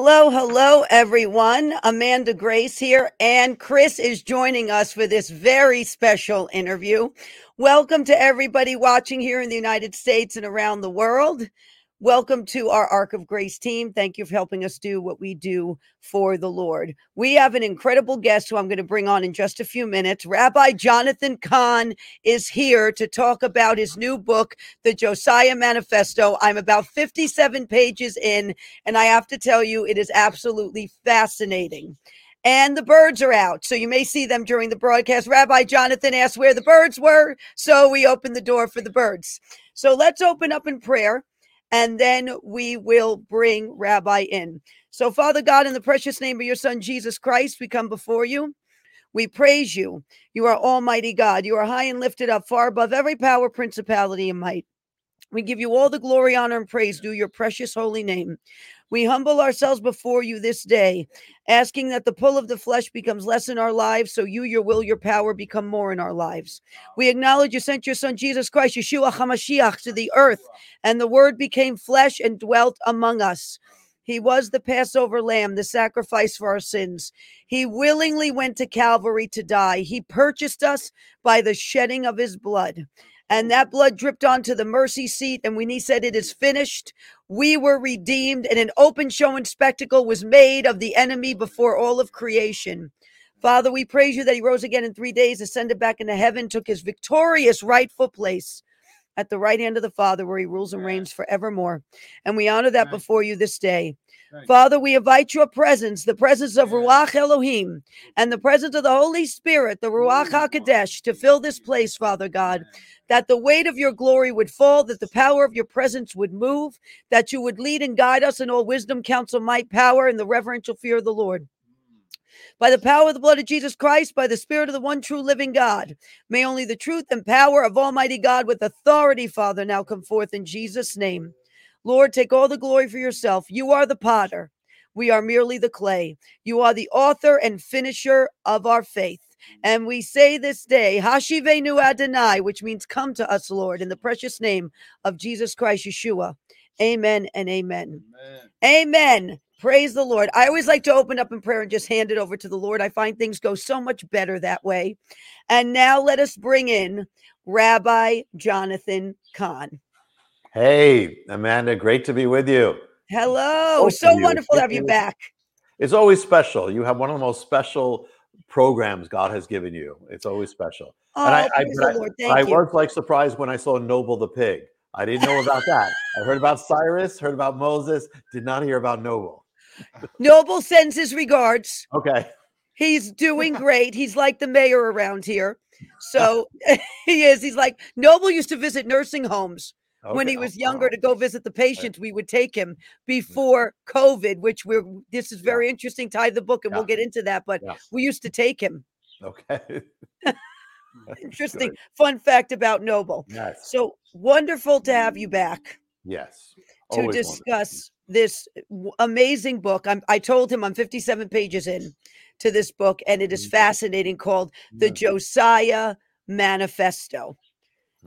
Hello, hello, everyone. Amanda Grace here, and Chris is joining us for this very special interview. Welcome to everybody watching here in the United States and around the world. Welcome to our Ark of Grace team. Thank you for helping us do what we do for the Lord. We have an incredible guest who I'm going to bring on in just a few minutes. Rabbi Jonathan Cahn is here to talk about his new book, The Josiah Manifesto. I'm about 57 pages in, and I have to tell you, it is absolutely fascinating. And the birds are out. So you may see them during the broadcast. Rabbi Jonathan asked where the birds were. So we opened the door for the birds. So let's open up in prayer and then we will bring Rabbi in. So, Father God, in the precious name of your Son, Jesus Christ, we come before you. We praise you. You are Almighty God. You are high and lifted up, far above every power, principality, and might. We give you all the glory, honor, and praise due your precious holy name. We humble ourselves before you this day, asking that the pull of the flesh becomes less in our lives, so you, your will, your power become more in our lives. We acknowledge you sent your son Jesus Christ, Yeshua HaMashiach, to the earth, and the word became flesh and dwelt among us. He was the Passover lamb, the sacrifice for our sins. He willingly went to Calvary to die. He purchased us by the shedding of his blood and that blood dripped onto the mercy seat. And when he said, It is finished, we were redeemed, and an open showing spectacle was made of the enemy before all of creation. Father, we praise you that he rose again in three days, ascended back into heaven, took his victorious rightful place at the right hand of the Father, where he rules and reigns forevermore. And we honor that before you this day. Father, we invite your presence, the presence of Ruach Elohim, and the presence of the Holy Spirit, the Ruach HaKodesh, to fill this place, Father God, that the weight of your glory would fall, that the power of your presence would move, that you would lead and guide us in all wisdom, counsel, might, power, and the reverential fear of the Lord by the power of the blood of Jesus Christ, by the Spirit of the one true living God. May only the truth and power of Almighty God with authority, Father, now come forth in Jesus' name. Lord, take all the glory for yourself. You are the potter. We are merely the clay. You are the author and finisher of our faith. And we say this day, Hashivenu Adonai, which means come to us, Lord, in the precious name of Jesus Christ, Yeshua. Amen and amen. Amen. amen. Praise the Lord. I always like to open up in prayer and just hand it over to the Lord. I find things go so much better that way. And now let us bring in Rabbi Jonathan Cahn. Hey, Amanda, great to be with you. Hello. Both so wonderful to have you back. It's always special. You have one of the most special programs God has given you. It's always special. Oh, and I, oh, I, I, I was like surprised when I saw Noble the pig. I didn't know about that. I heard about Cyrus, heard about Moses, did not hear about Noble. Noble sends his regards. Okay. He's doing great. He's like the mayor around here. So he is. He's like Noble used to visit nursing homes okay. when he was oh, younger to go visit the patients. We would take him mm-hmm. before COVID, which we're this is very yeah. interesting. Tie the book, and yeah. we'll get into that. But yeah. we used to take him. Okay. interesting fun fact about Noble. So wonderful to have you back. Yes. Always to discuss this amazing book. I'm, I told him I'm 57 pages in to this book, and it is mm-hmm. fascinating called The Josiah Manifesto.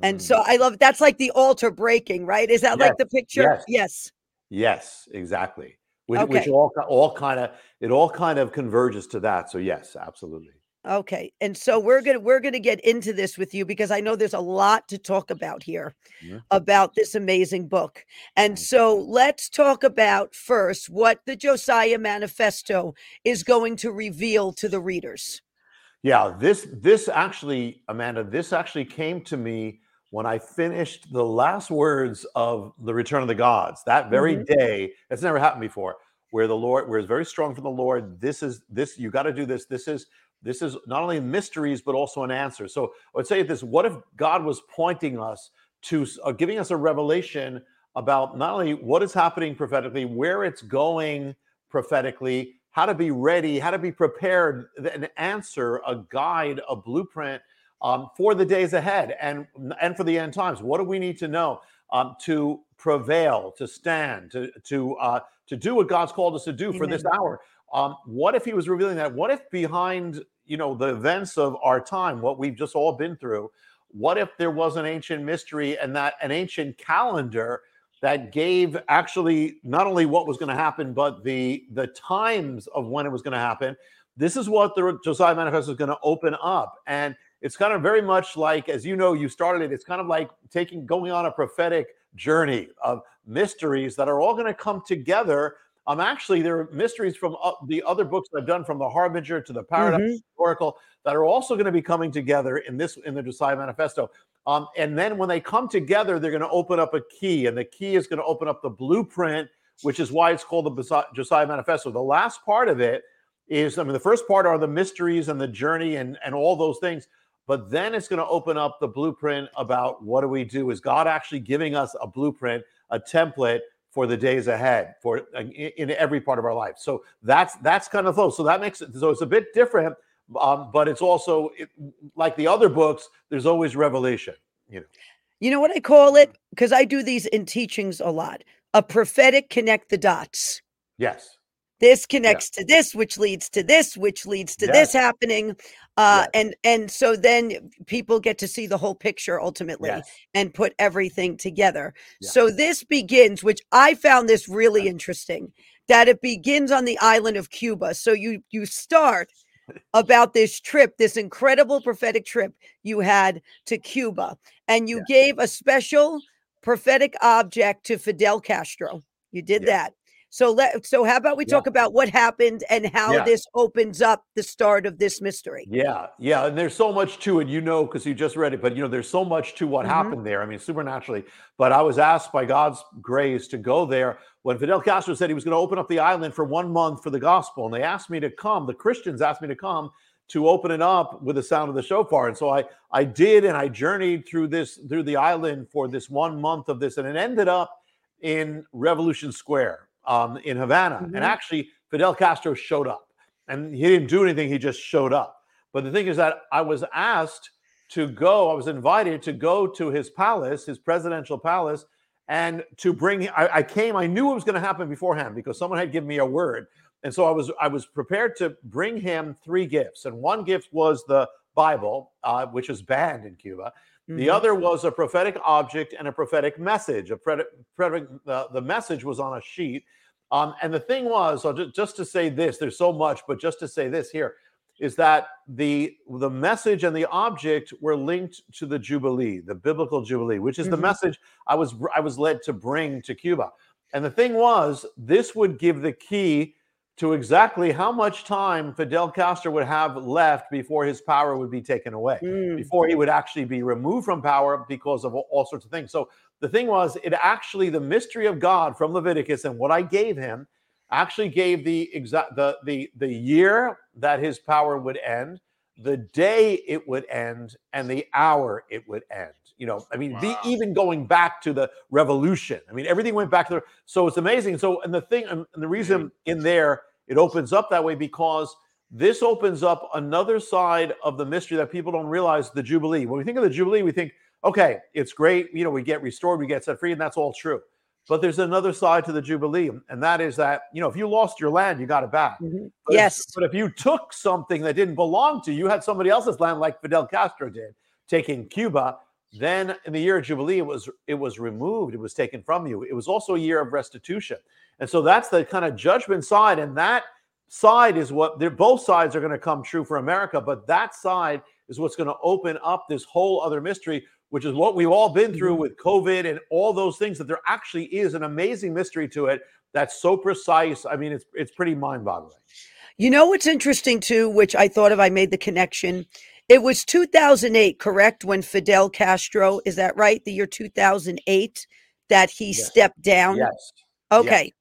And so mm. I love that's like the altar breaking, right? Is that yes, like the picture? Yes. Yes, yes exactly. Which, okay. which all all kind of it all kind of converges to that. So yes, absolutely. Okay. And so we're going to we're going to get into this with you because I know there's a lot to talk about here yeah. about this amazing book. And so let's talk about first what the Josiah Manifesto is going to reveal to the readers. Yeah, this this actually Amanda, this actually came to me when I finished the last words of The Return of the Gods. That very mm-hmm. day, it's never happened before where the Lord, where it's very strong from the Lord. This is this, you got to do this. This is this is not only mysteries, but also an answer. So I would say this what if God was pointing us to uh, giving us a revelation about not only what is happening prophetically, where it's going prophetically, how to be ready, how to be prepared, an answer, a guide, a blueprint um, for the days ahead and, and for the end times. What do we need to know um, to prevail, to stand, to, to, uh, to do what God's called us to do Amen. for this hour? Um, what if he was revealing that? What if behind you know the events of our time, what we've just all been through, what if there was an ancient mystery and that an ancient calendar that gave actually not only what was going to happen, but the the times of when it was going to happen. This is what the Josiah Manifesto is going to open up, and it's kind of very much like, as you know, you started it. It's kind of like taking going on a prophetic journey of mysteries that are all going to come together. Um, actually, there are mysteries from uh, the other books I've done, from the Harbinger to the Paradox Mhm. Oracle, that are also going to be coming together in this in the Josiah Manifesto. Um, and then when they come together, they're going to open up a key, and the key is going to open up the blueprint, which is why it's called the Josiah Manifesto. The last part of it is, I mean, the first part are the mysteries and the journey and and all those things. But then it's going to open up the blueprint about what do we do? Is God actually giving us a blueprint, a template for the days ahead, for in, every part of our life? So that's that's kind of flow. So that makes it so it's a bit different, um, but it's also it, like the other books. There's always revelation. You know. You know what I call it? Because I do these in teachings a lot. A prophetic connect the dots. Yes. This connects to this, which leads to this, which leads to this happening. Uh, Yes. and and so then people get to see the whole picture ultimately Yes. and put everything together. So this begins, which I found this really interesting, that it begins on the island of Cuba. So you you start about this trip, this incredible prophetic trip you had to Cuba, and you gave a special prophetic object to Fidel Castro. You did that. So let so how about we Yeah. talk about what happened and how Yeah. this opens up the start of this mystery? Yeah, yeah, and there's so much to it, you know, because you just read it. But you know, there's so much to what Mhm. happened there. I mean, supernaturally. But I was asked by God's grace to go there when Fidel Castro said he was going to open up the island for one month for the gospel, and they asked me to come. The Christians asked me to come to open it up with the sound of the shofar, and so I I did, and I journeyed through this through the island for this one month of this, and it ended up in Revolution Square um, in Havana, Mhm. and actually Fidel Castro showed up, and he didn't do anything; he just showed up. But the thing is that I was asked to go, I was invited to go to his palace, his presidential palace, and to bring I, I came, I knew it was going to happen beforehand because someone had given me a word. And so I was I was prepared to bring him three gifts. And one gift was the Bible, uh, which is banned in Cuba. The Mhm. other was a prophetic object and a prophetic message. A uh, the message was on a sheet. Um, and the thing was, so ju- just to say this, there's so much, but just to say this here is that the the message and the object were linked to the jubilee, the biblical jubilee, which is the Mhm. message I was I was led to bring to Cuba. And the thing was, this would give the key to exactly how much time Fidel Castro would have left before his power would be taken away Mm. before he would actually be removed from power because of all, sorts of things. So the thing was, it actually the mystery of God from Leviticus and what I gave him actually gave the exact the the the year that his power would end, the day it would end, and the hour it would end. You know, I mean, the, even going back to the revolution. I mean, everything went back to the. So it's amazing. So and the thing and the reason in there it opens up that way because this opens up another side of the mystery that people don't realize the jubilee when we think of the jubilee we think okay it's great you know we get restored we get set free and that's all true but there's another side to the jubilee and that is that you know if you lost your land you got it back Mhm. but if- Yes. but if you took something that didn't belong to you, you had somebody else's land like Fidel Castro did, taking Cuba, then in the year of Jubilee, it was it was removed, it was taken from you. It was also a year of restitution. And so that's the kind of judgment side. And that side is what they're both sides are going to come true for America, but that side is what's going to open up this whole other mystery, which is what we've all been through mm-hmm. with COVID and all those things, that there actually is an amazing mystery to it that's so precise. I mean, it's it's pretty mind-boggling. You know what's interesting too, which I thought of, I made the connection. It was 2008, correct? When Fidel Castro, is that right? The year 2008 that he Yes. stepped down? Yes. Okay.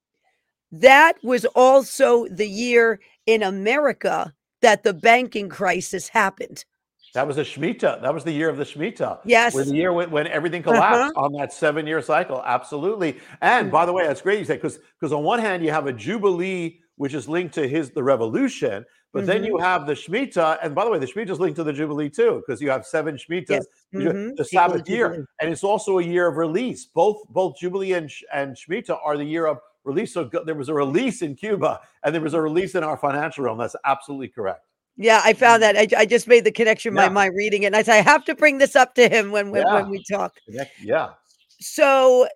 That was also the year in America that the banking crisis happened. That was a Shemitah. That was the year of the Shemitah. Yes. Where the year when, when everything Uh-huh. collapsed on that seven year cycle. Absolutely. And by the way, that's great you say, because because on one hand, you have a Jubilee, which is linked to his the revolution, but then Mhm. you have the Shemitah. And by the way, the Shemitah is linked to the Jubilee too, because you have seven Shemitahs, Yes. Mhm. the Sabbath year. And it's also a year of release. Both both Jubilee and, and Shemitah are the year of release. So there was a release in Cuba and there was a release in our financial realm. That's absolutely correct. Yeah, I found that. I, I just made the connection by Yeah. my reading it. And I said, I have to bring this up to him when when, Yeah. when we talk. Yeah. so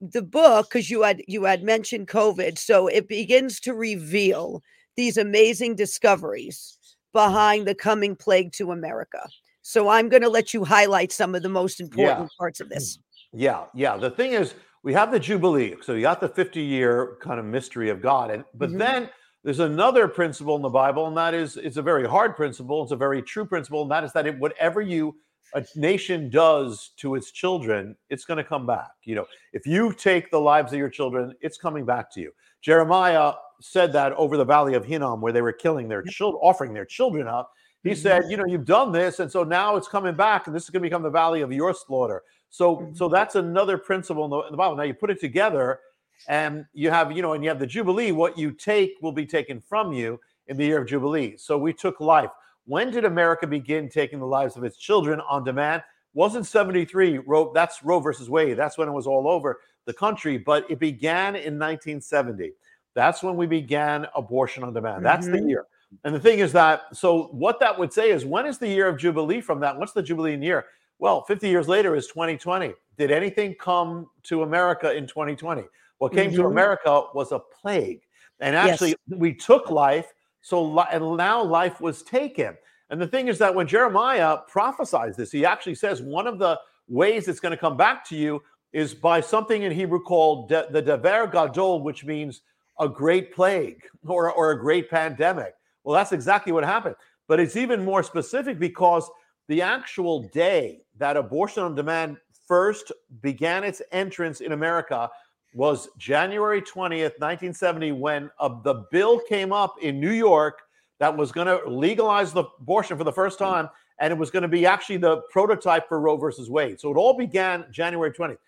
the book because you had you had mentioned covid so it begins to reveal these amazing discoveries behind the coming plague to america so i'm going to let you highlight some of the most important yeah. parts of this yeah yeah the thing is we have the jubilee so you got the 50 year kind of mystery of god and but mm-hmm. then there's another principle in the bible and that is it's a very hard principle it's a very true principle and that is that it, whatever you a nation does to its children, it's going to come back. You know, if you take the lives of your children, it's coming back to you. Jeremiah said that over the valley of Hinnom, where they were killing their children, offering their children up. He mm-hmm. said, you know, you've done this, and so now it's coming back, and this is going to become the valley of your slaughter. So, mm-hmm. so that's another principle in the, in the Bible. Now you put it together, and you have, you know, and you have the Jubilee. What you take will be taken from you in the year of Jubilee. So we took life. When did America begin taking the lives of its children on demand? Wasn't 73 Roe, that's Roe versus Wade. That's when it was all over the country, but it began in 1970. That's when we began abortion on demand. That's mm-hmm. the year. And the thing is that, so what that would say is, when is the year of Jubilee from that? What's the Jubilee year? Well, 50 years later is 2020. Did anything come to America in 2020? What came mm-hmm. to America was a plague. And actually, yes. we took life so and now life was taken. And the thing is that when Jeremiah prophesies this, he actually says one of the ways it's going to come back to you is by something in Hebrew called de, the Dever Gadol, which means a great plague or, or a great pandemic. Well, that's exactly what happened. But it's even more specific because the actual day that abortion on demand first began its entrance in America was January 20th, 1970, when uh, the bill came up in New York that was going to legalize the abortion for the first time. And it was going to be actually the prototype for Roe versus Wade. So it all began January 20th.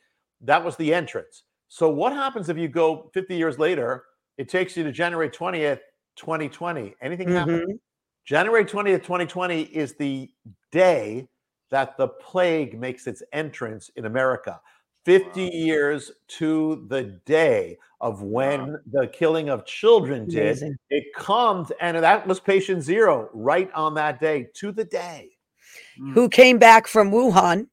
That was the entrance. So what happens if you go 50 years later? It takes you to January 20th, 2020. Anything mm-hmm. happen? January 20th, 2020 is the day that the plague makes its entrance in America. 50 wow. years to the day of when wow. the killing of children did. Amazing. It comes, and that was patient zero right on that day to the day. Hmm. Who came back from Wuhan,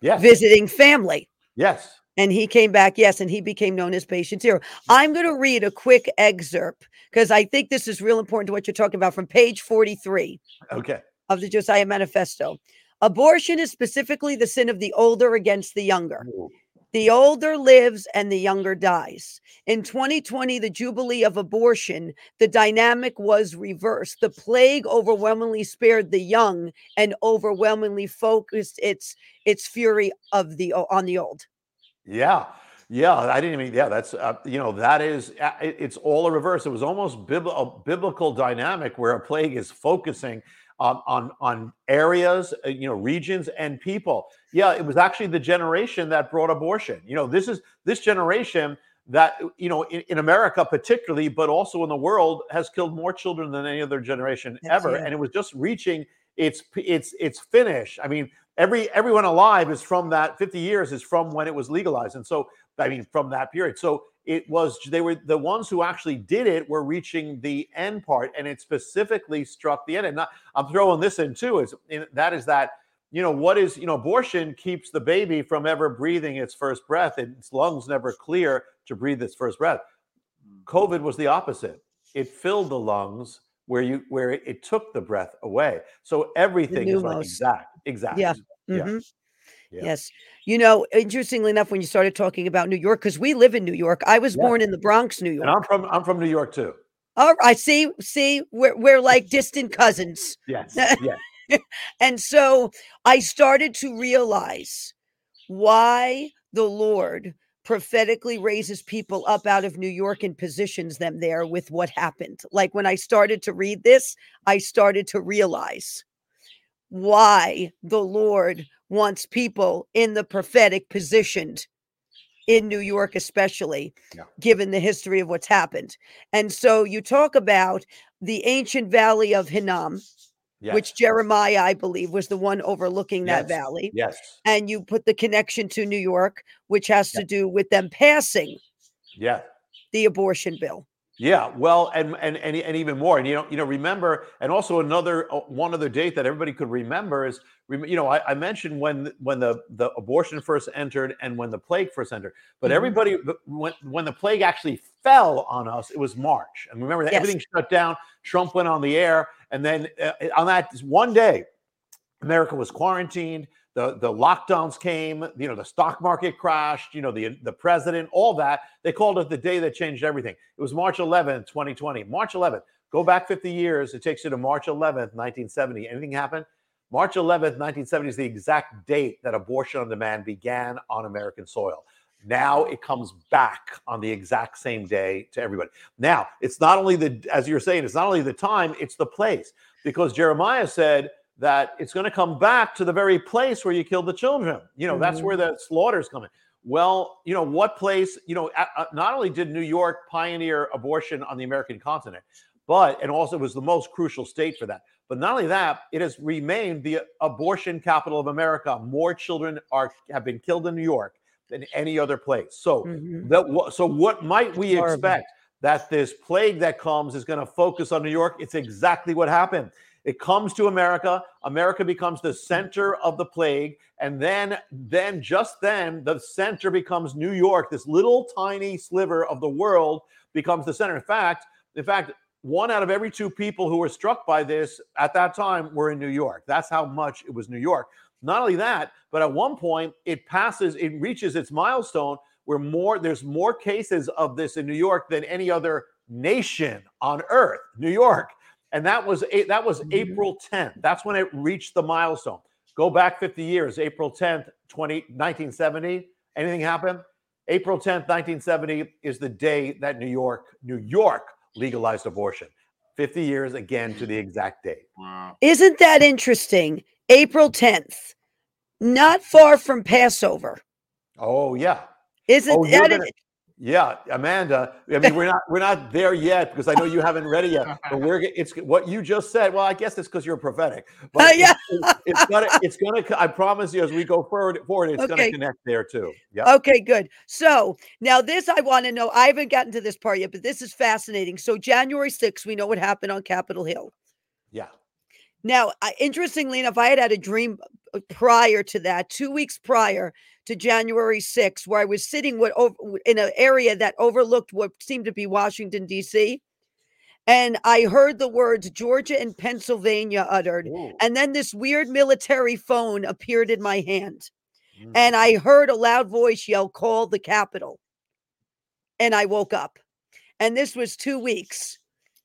yes. visiting family. Yes. And he came back, yes, and he became known as patient zero. I'm going to read a quick excerpt because I think this is real important to what you're talking about from page 43. Okay. Of the Josiah Manifesto. Abortion is specifically the sin of the older against the younger. The older lives and the younger dies. In 2020, the Jubilee of abortion, the dynamic was reversed. The plague overwhelmingly spared the young and overwhelmingly focused its its fury of the on the old. Yeah. Yeah, I didn't even. Yeah, that's uh, you know that is uh, it's all a reverse. It was almost bib- a biblical dynamic where a plague is focusing um, on on areas, uh, you know, regions and people. Yeah, it was actually the generation that brought abortion. You know, this is this generation that you know in, in America particularly, but also in the world, has killed more children than any other generation That's ever, it. and it was just reaching its its its finish. I mean, every everyone alive is from that 50 years is from when it was legalized, and so I mean from that period. So it was they were the ones who actually did it were reaching the end part and it specifically struck the end. And not, i'm throwing this in too is that is that you know what is you know abortion keeps the baby from ever breathing its first breath and its lungs never clear to breathe its first breath. Covid was the opposite. It filled the lungs where you where it, took the breath away. So everything is like exact exact. Yeah, mm-hmm. yeah. Yeah. Yes. You know, interestingly enough, when you started talking about New York, because we live in New York, I was yeah. born in the Bronx, New York. And I'm from I'm from New York too. Oh, I see. See, we're we're like distant cousins. Yes. yes. and so I started to realize why the Lord prophetically raises people up out of New York and positions them there with what happened. Like when I started to read this, I started to realize why the Lord wants people in the prophetic positioned in New York, especially yeah. given the history of what's happened. And so you talk about the ancient valley of Hinnom, yes. which Jeremiah, I believe, was the one overlooking yes. that valley. Yes. And you put the connection to New York, which has to do with them passing yeah. the abortion bill. Yeah, well, and and and, and even more, and you know, you know, remember, and also another uh, one other date that everybody could remember is you know, I, I, mentioned when when the the abortion first entered and when the plague first entered, but mm-hmm. everybody when when the plague actually fell on us, it was March, and remember that yes. everything shut down. Trump went on the air, and then uh, on that one day, America was quarantined. The, the lockdowns came, you know, the stock market crashed, you know, the, the president, all that. They called it the day that changed everything. It was March 11th, 2020. March 11th. Go back 50 years. It takes you to March 11th, 1970. Anything happened? March 11th, 1970 is the exact date that abortion on demand began on American soil. Now it comes back on the exact same day to everybody. Now, it's not only the, as you're saying, it's not only the time, it's the place. Because Jeremiah said that it's going to come back to the very place where you killed the children. You know, mm-hmm. that's where the slaughter's coming. Well, you know, what place, you know, not only did New York pioneer abortion on the American continent, but, and also was the most crucial state for that. But not only that, it has remained the abortion capital of America. More children are have been killed in New York than any other place. So mm-hmm. that so what might we expect that this plague that comes is going to focus on New York? It's exactly what happened. It comes to America. America becomes the center of the plague, and then, then just then, the center becomes New York. This little tiny sliver of the world becomes the center. In fact, in fact, one out of every two people who were struck by this at that time were in New York. That's how much it was New York. Not only that, but at one point it passes, it reaches its milestone where more there's more cases of this in New York than any other nation on earth. New York, and that was that was mm-hmm. April 10th. That's when it reached the milestone. Go back 50 years, April 10th, 20, 1970. Anything happen? April 10th, 1970 is the day that New York, New York legalized abortion. 50 years again to the exact date. Wow. Isn't that interesting? April 10th, not far from Passover. Oh, yeah. Isn't oh, that gonna, yeah, Amanda. I mean, we're not we're not there yet because I know you haven't read it yet. But we're it's what you just said. Well, I guess it's because you're prophetic. But uh, yeah, it's, it's, gonna it's gonna. I promise you, as we go forward, forward, it's okay. gonna connect there too. Yeah. Okay, good. So now this, I want to know. I haven't gotten to this part yet, but this is fascinating. So January 6th, we know what happened on Capitol Hill. Yeah. Now, interestingly enough, I had had a dream uh, prior to that, two weeks prior to January 6th, where I was sitting with, in an area that overlooked what seemed to be Washington, D.C. And I heard the words Georgia and Pennsylvania uttered. And then this weird military phone appeared in my hand. Mm. And I heard a loud voice yell, Call the Capitol. And I woke up. And this was two weeks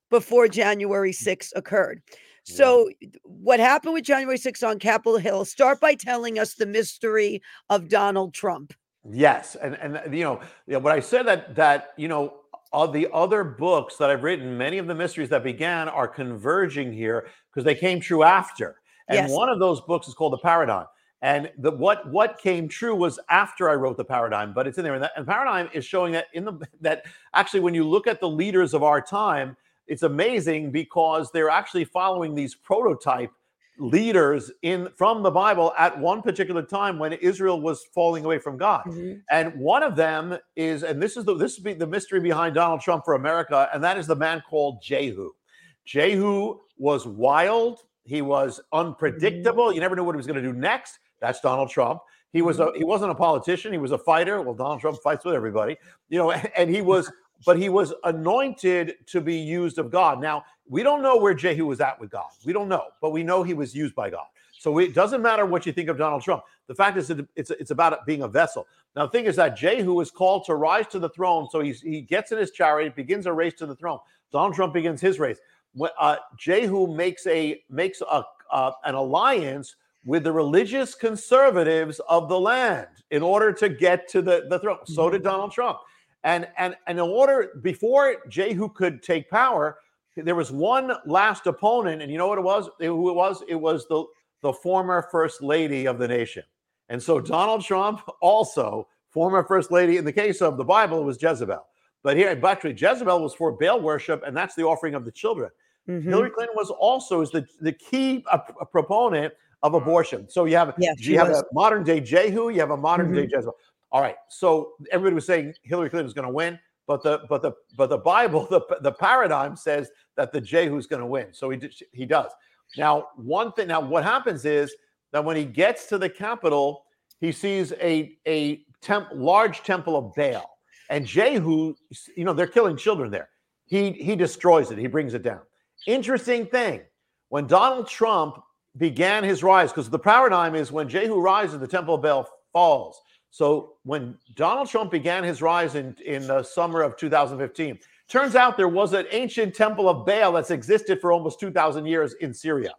before January 6th occurred. So, yeah. what happened with January 6th on Capitol Hill? Start by telling us the mystery of Donald Trump. Yes, and and you know, you know what I said that that you know all the other books that I've written, many of the mysteries that began are converging here because they came true after. And yes. one of those books is called The Paradigm. And the what what came true was after I wrote the paradigm, but it's in there. And, that, and paradigm is showing that in the that actually when you look at the leaders of our time, it's amazing because they're actually following these prototype leaders in from the Bible at one particular time when Israel was falling away from God. Mm-hmm. And one of them is, and this is the this is the mystery behind Donald Trump for America, and that is the man called Jehu. Jehu was wild. He was unpredictable. Mm-hmm. You never knew what he was going to do next. That's Donald Trump. He was a he wasn't a politician. He was a fighter. Well, Donald Trump fights with everybody, you know. And he was but he was anointed to be used of God. Now, we don't know where Jehu was at with God. We don't know, but we know he was used by God. So it doesn't matter what you think of Donald Trump. The fact is that it's, it's about it being a vessel. Now, the thing is that Jehu is called to rise to the throne. So he's, he gets in his chariot, begins a race to the throne. Donald Trump begins his race. Uh, Jehu makes a makes a uh, an alliance with the religious conservatives of the land in order to get to the, the throne. So did mm-hmm. Donald Trump. And and and in order before Jehu could take power, there was one last opponent, and you know what it was? It, who it was? It was the the former first lady of the nation. And so Donald Trump also former first lady. In the case of the Bible, it was Jezebel. But here, actually, Jezebel was for Baal worship, and that's the offering of the children. Mm-hmm. Hillary Clinton was also is the the key proponent of abortion. So you have you have was. a modern day Jehu, you have a modern mm-hmm. day Jezebel. All right. So everybody was saying Hillary Clinton is going to win, but the but the but the Bible, the the paradigm says that the Jehu's going to win. So he he does. Now, one thing. Now, what happens is that when he gets to the capital, he sees a a temp, large temple of Baal, and Jehu, you know, they're killing children there. He he destroys it. He brings it down. Interesting thing, when Donald Trump began his rise, because the paradigm is when Jehu rises, the temple of Baal falls. So when Donald Trump began his rise in in the summer of 2015, turns out there was an ancient temple of Baal that's existed for almost 2,000 years in Syria.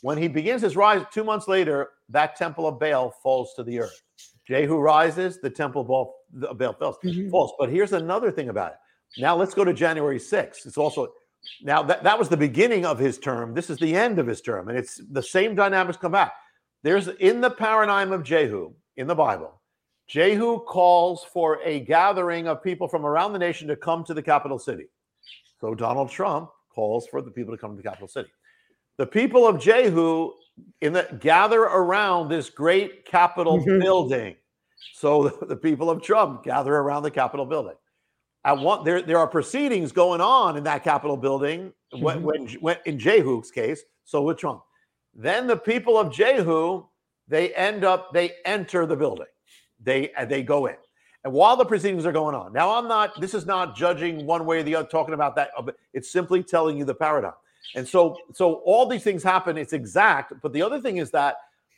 When he begins his rise, two months later, that temple of Baal falls to the earth. Jehu rises, the temple of Baal, falls. Mm-hmm. falls. But here's another thing about it. Now let's go to January 6th. It's also now that, that was the beginning of his term. This is the end of his term, and it's the same dynamics come back. There's in the paradigm of Jehu in the Bible, Jehu calls for a gathering of people from around the nation to come to the capital city. So Donald Trump calls for the people to come to the capital city. The people of Jehu in the gather around this great Capitol mm-hmm. building. So the, the, people of Trump gather around the Capitol building. At one, there, there are proceedings going on in that Capitol building mm-hmm. when, when, when, in Jehu's case, so with Trump. Then the people of Jehu, they end up, they enter the building. They uh, they go in. And while the proceedings are going on, now I'm not, this is not judging one way or the other, talking about that. Uh, it's simply telling you the paradigm. And so, so all these things happen. It's exact. But the other thing is that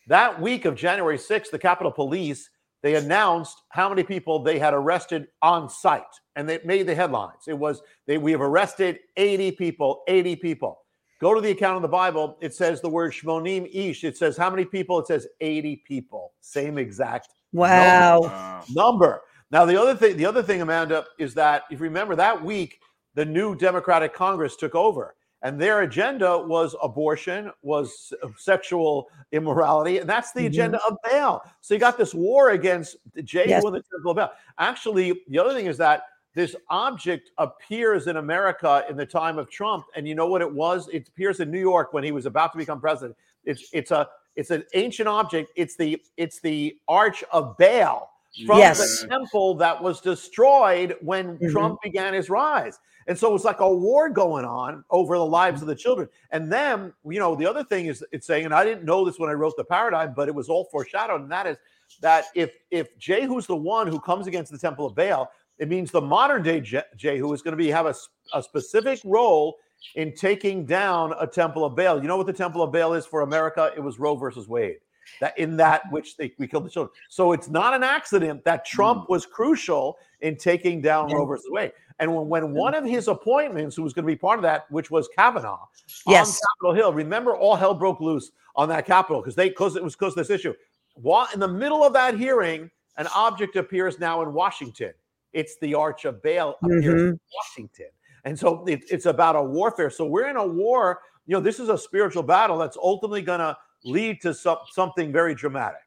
that week of January 6th, the Capitol Police they announced how many people they had arrested on site, and they made the headlines. It was they we have arrested 80 people, 80 people. Go to the account of the Bible. It says the word shmonim ish. It says how many people? It says 80 people. Same exact wow number. number. Now the other thing, the other thing, Amanda, is that if you remember that week, the new Democratic Congress took over and their agenda was abortion, was sexual immorality, and that's the mm-hmm. agenda of Baal. So you got this war against Jehu yes. and the Temple of Baal. Actually, the other thing is that this object appears in America in the time of Trump, and you know what it was? It appears in New York when he was about to become president. It's it's a it's an ancient object. It's the it's the Arch of Baal from yes. the temple that was destroyed when mm-hmm. Trump began his rise. And so it's like a war going on over the lives of the children. And then, you know, the other thing is it's saying, and I didn't know this when I wrote the paradigm, but it was all foreshadowed, and that is that if if Jehu's the one who comes against the temple of Baal, it means the modern day Je- Jehu is going to be have a, a specific role in taking down a temple of Baal. You know what the temple of Baal is for America? It was Roe versus Wade that in that which they we killed the children. So it's not an accident that Trump mm. was crucial in taking down. Roe versus Wade. And when, when one of his appointments, who was going to be part of that, which was Kavanaugh yes. on Capitol Hill, remember all hell broke loose on that Capitol because they because it was because this issue. While in the middle of that hearing, an object appears now in Washington. It's the Arch of Baal appears mm-hmm. in Washington. And so it, it's about a warfare. So we're in a war. You know, this is a spiritual battle that's ultimately going to lead to some, something very dramatic.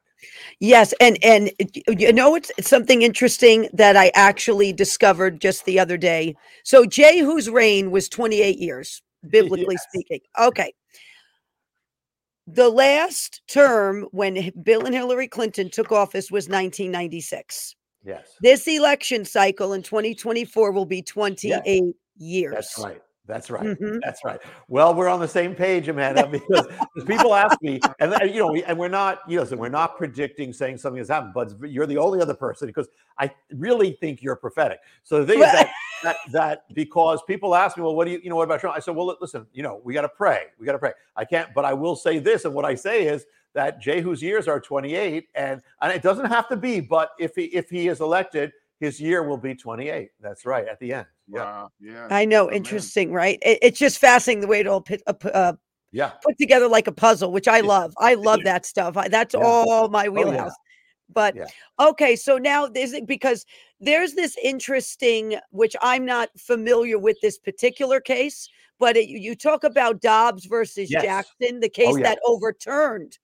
Yes, and and you know it's, something interesting that I actually discovered just the other day. So Jehu's reign was 28 years, biblically yes. speaking. Okay. The last term when Bill and Hillary Clinton took office was 1996. Yes. This election cycle in 2024 will be 28 yes. Years. That's right. That's right. Mm-hmm. That's right. Well, we're on the same page, Amanda, because, people ask me, and you know, and we're not, you know, so we're not predicting saying something has happened, but you're the only other person because I really think you're prophetic. So the thing is that, that that because people ask me, well, what do you, you know, what about Trump? I said, well, listen, you know, we got to pray. We got to pray. I can't, but I will say this, and what I say is that Jehu's years are 28, and and it doesn't have to be, but if he if he is elected his year will be 28. That's right at the end. Yeah, wow. yeah. I know. Interesting, right? It, it's just fascinating the way it all put, uh, uh, yeah put together like a puzzle, which I love. I love that stuff. I, that's yeah. all my wheelhouse. Oh, yeah. But yeah. okay, so now there's because there's this interesting, which I'm not familiar with this particular case, but it, you talk about Dobbs versus yes. Jackson, the oh, case oh, that overturned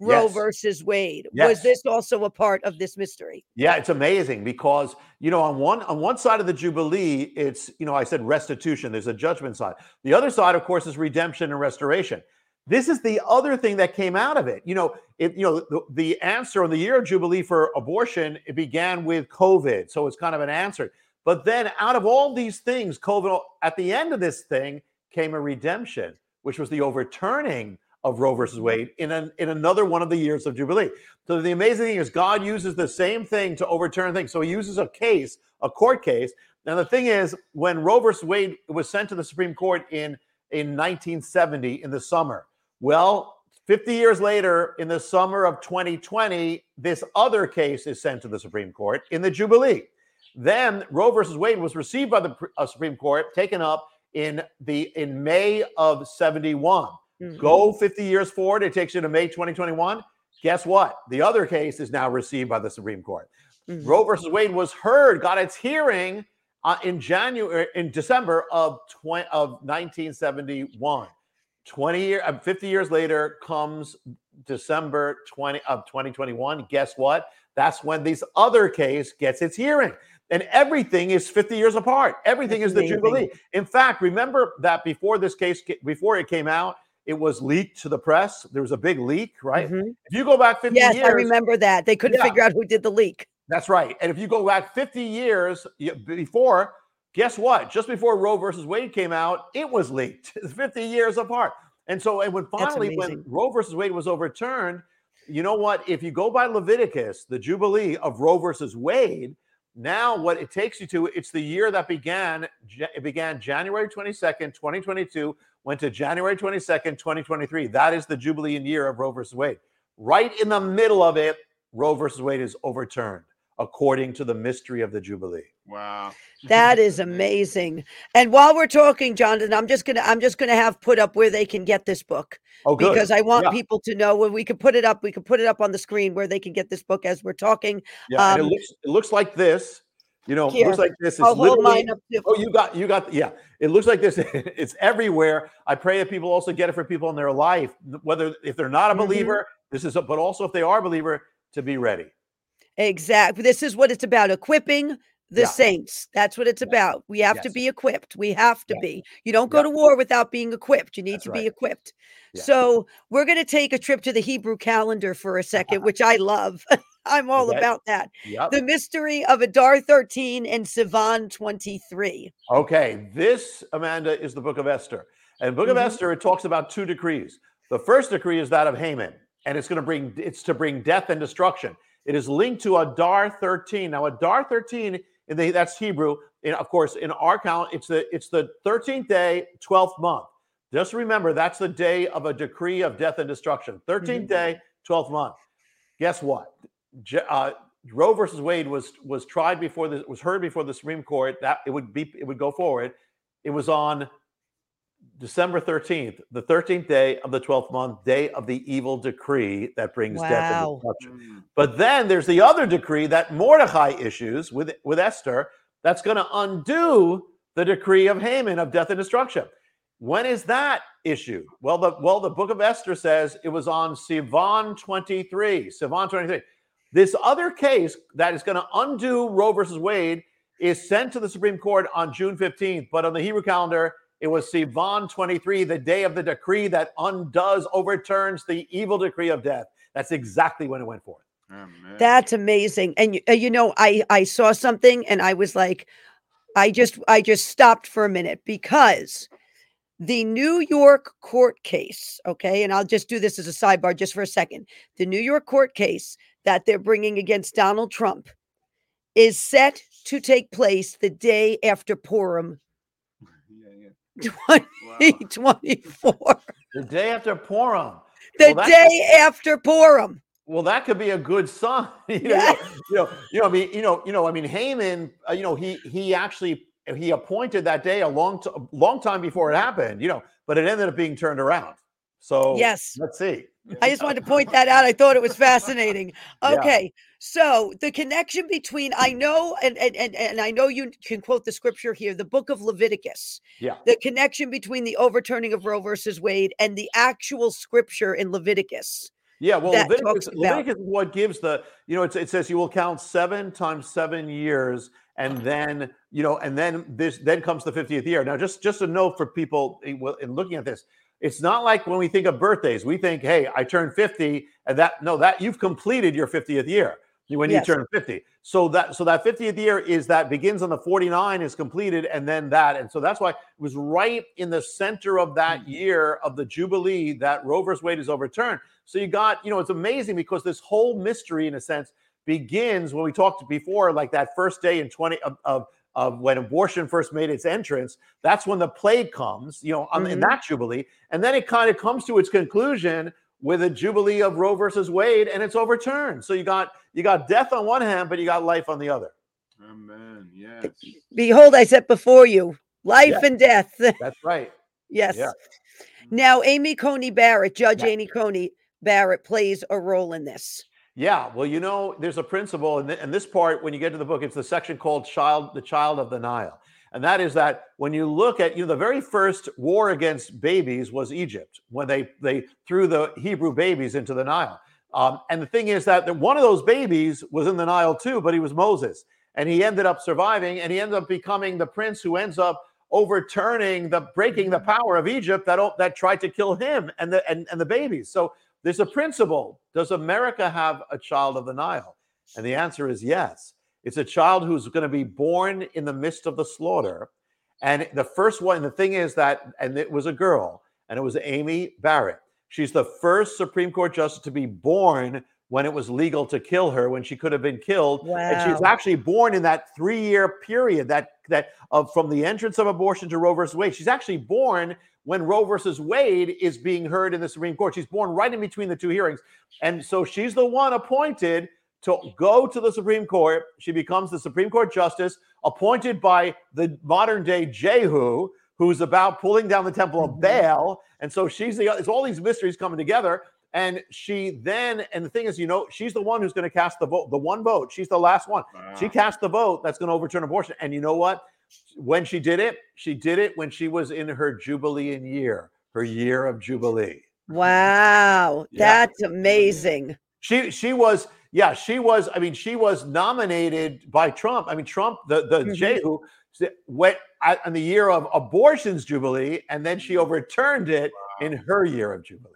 Roe yes. versus Wade. Yes. Was this also a part of this mystery? Yeah, it's amazing because you know on one on one side of the jubilee, it's you know I said restitution. There's a judgment side. The other side, of course, is redemption and restoration. This is the other thing that came out of it. You know, it you know the, the answer on the year of jubilee for abortion it began with COVID, so it's kind of an answer. But then out of all these things, COVID at the end of this thing came a redemption, which was the overturning of Roe versus Wade in an, in another one of the years of Jubilee. So the amazing thing is God uses the same thing to overturn things. So he uses a case, a court case. Now the thing is, when Roe versus Wade was sent to the Supreme Court in in 1970 in the summer, well, 50 years later, in the summer of 2020, this other case is sent to the Supreme Court in the Jubilee. Then Roe versus Wade was received by the uh, Supreme Court, taken up in the in May of 71. Mm-hmm. Go 50 years forward, it takes you to May 2021. Guess what? The other case is now received by the Supreme Court. Mm-hmm. Roe versus Wade was heard, got its hearing uh, in January, in December of 20, of 1971. 20 year, uh, 50 years later comes December 20 of 2021. Guess what? That's when this other case gets its hearing. And everything is 50 years apart. Everything That's is amazing. the Jubilee. In fact, remember that before this case, before it came out, it was leaked to the press. There was a big leak, right? Mm-hmm. If you go back 50 yes, years. I remember that. They couldn't yeah. figure out who did the leak. That's right. And if you go back 50 years before, guess what? Just before Roe versus Wade came out, it was leaked 50 years apart. And so, and when finally, when Roe versus Wade was overturned, you know what? If you go by Leviticus, the Jubilee of Roe versus Wade, now what it takes you to, it's the year that began, it began January 22nd, 2022, went to January 22nd, 2023. That is the Jubilee year of Roe versus Wade. Right in the middle of it, Roe versus Wade is overturned according to the mystery of the Jubilee. Wow. That is amazing. And while we're talking, Jonathan, I'm just gonna I'm just gonna have put up where they can get this book. Oh, good. Because I want yeah. people to know when we can put it up, we can put it up on the screen where they can get this book as we're talking. Yeah, um, it looks it looks like this. You know, here. looks like this. It's literally, oh, you got you got yeah. It looks like this. it's everywhere. I pray that people also get it for people in their life, whether if they're not a mm-hmm. believer, mm-hmm. this is a, but also if they are a believer, to be ready. Exactly. This is what it's about equipping the yeah. saints. That's what it's yeah. about. We have yes. to be equipped. We have to be. You don't go to war without being equipped. You need That's to right. be equipped. So, we're going to take a trip to the Hebrew calendar for a second, which I love. I'm all okay. about that. Yep. The mystery of Adar 13 and Sivan 23. Okay. This, Amanda, is the book of Esther. And book mm-hmm. of Esther, it talks about two decrees. The first decree is that of Haman, and it's going to bring it's to bring death and destruction. It is linked to Adar 13. Now, Adar 13, in the, that's Hebrew. And of course, in our count, it's the it's the 13th day, 12th month. Just remember, that's the day of a decree of death and destruction. 13th mm-hmm. day, 12th month. Guess what? Uh, Roe versus Wade was was tried before the was heard before the Supreme Court. That it would be it would go forward. It was on December 13th, the 13th day of the 12th month, day of the evil decree that brings wow. death and destruction. Mm. But then there's the other decree that Mordecai issues with, with Esther that's going to undo the decree of Haman of death and destruction. When is that issued? Well, the well, the book of Esther says it was on Sivan 23. Sivan 23. This other case that is going to undo Roe versus Wade is sent to the Supreme Court on June 15th, but on the Hebrew calendar, it was Sivan 23, the day of the decree that undoes, overturns the evil decree of death. That's exactly when it went forth. That's amazing. And uh, you know, I I saw something and I was like, I just I just stopped for a minute because the New York court case, okay, and I'll just do this as a sidebar just for a second. The New York court case that they're bringing against Donald Trump is set to take place the day after Purim 2024. The day after Purim. The well, day after Purim. Well, that could be a good sign. you, know, you know, you know, I mean, you know, you know, I mean, Haman, uh, you know, he he actually he appointed that day a long t- long time before it happened, you know, but it ended up being turned around. So yes, let's see. I just wanted to point that out. I thought it was fascinating. Okay. Yeah. So the connection between I know and, and and and I know you can quote the scripture here, the book of Leviticus. Yeah. The connection between the overturning of Roe versus Wade and the actual scripture in Leviticus. Yeah, well, Leviticus, Leviticus is what gives the, you know, it says you will count seven times seven years, and then, you know, and then this, then comes the 50th year. Now, just just a note for people in looking at this, it's not like when we think of birthdays, we think, hey, I turned 50 and that, no, that you've completed your 50th year. when Yes. you turn 50. So that so that 50th year is that begins on the 49 is completed and then that and so that's why it was right in the center of that Mm-hmm. year of the jubilee that Roe versus Wade is overturned. So you got, you know, it's amazing because this whole mystery in a sense begins when we talked before like that first day in 20 of, of of when abortion first made its entrance, that's when the plague comes, you know, on, in mm-hmm. that jubilee, and then it kind of comes to its conclusion with a jubilee of Roe versus Wade, and it's overturned. So you got you got death on one hand, but you got life on the other. Amen. Yes. Behold, I set before you life Yeah. and death. That's right. yes. Yeah. Now, Amy Coney Barrett, Judge Yeah. Amy Coney Barrett, plays a role in this. Yeah, well, you know, there's a principle, and, th- this part, when you get to the book, it's the section called "Child," the child of the Nile, and that is that when you look at, you know, the very first war against babies was Egypt when they they threw the Hebrew babies into the Nile, um, and the thing is that one of those babies was in the Nile too, but he was Moses, and he ended up surviving, and he ended up becoming the prince who ends up overturning the breaking the power of Egypt that that tried to kill him and the and, and the babies. So there's a principle. Does America have a child of the Nile? And the answer is yes. It's a child who's going to be born in the midst of the slaughter. And the first one, the thing is that, and it was a girl, and it was Amy Barrett. She's the first Supreme Court justice to be born when it was legal to kill her, when she could have been killed. And she's Wow. actually born in that three-year period that that of from the entrance of abortion to Roe versus Wade. She's actually born when Roe versus Wade is being heard in the Supreme Court. She's born right in between the two hearings. And so she's the one appointed to go to the Supreme Court. She becomes the Supreme Court justice appointed by the modern day Jehu, who's about pulling down the temple of Mhm. Baal. And so she's the it's all these mysteries coming together. And she then, and the thing is, you know, she's the one who's going to cast the vote, the one vote. She's the last one. She cast the vote that's going to overturn abortion. And you know what? When she did it, she did it when she was in her Jubilean year, her year of Jubilee. Wow. Yeah. That's amazing. She she was yeah she was I mean she was nominated by Trump. I mean Trump the the Mhm. Jehu went at- in the year of abortion's jubilee, and then she overturned it in her year of jubilee.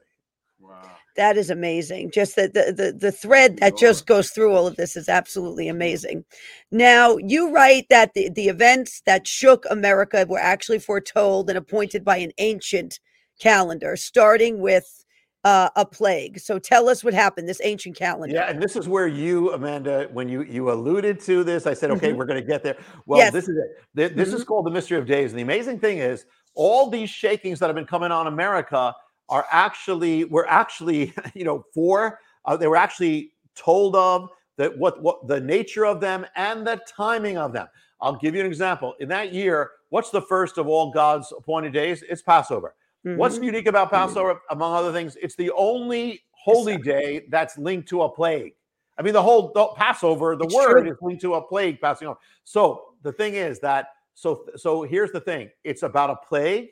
That is amazing. Just the, the the the thread that just goes through all of this is absolutely amazing. Now, you write that the, the events that shook America were actually foretold and appointed by an ancient calendar, starting with uh, a plague. So tell us what happened, this ancient calendar. Yeah, and this is where you, Amanda, when you you alluded to this, I said, okay, Mhm. we're going to get there. Well, Yes. this is it. This Mm-hmm. is called the mystery of days. And the amazing thing is, all these shakings that have been coming on America are actually were actually, you know, for uh, they were actually told of that what what the nature of them and the timing of them. I'll give you an example. In that year, what's the first of all God's appointed days? It's Passover. What's Mhm. unique about Passover, among other things? It's the only holy day that's linked to a plague. I mean, the whole the Passover, the It's word true. is linked to a plague passing over. So the thing is that so so here's the thing: it's about a plague,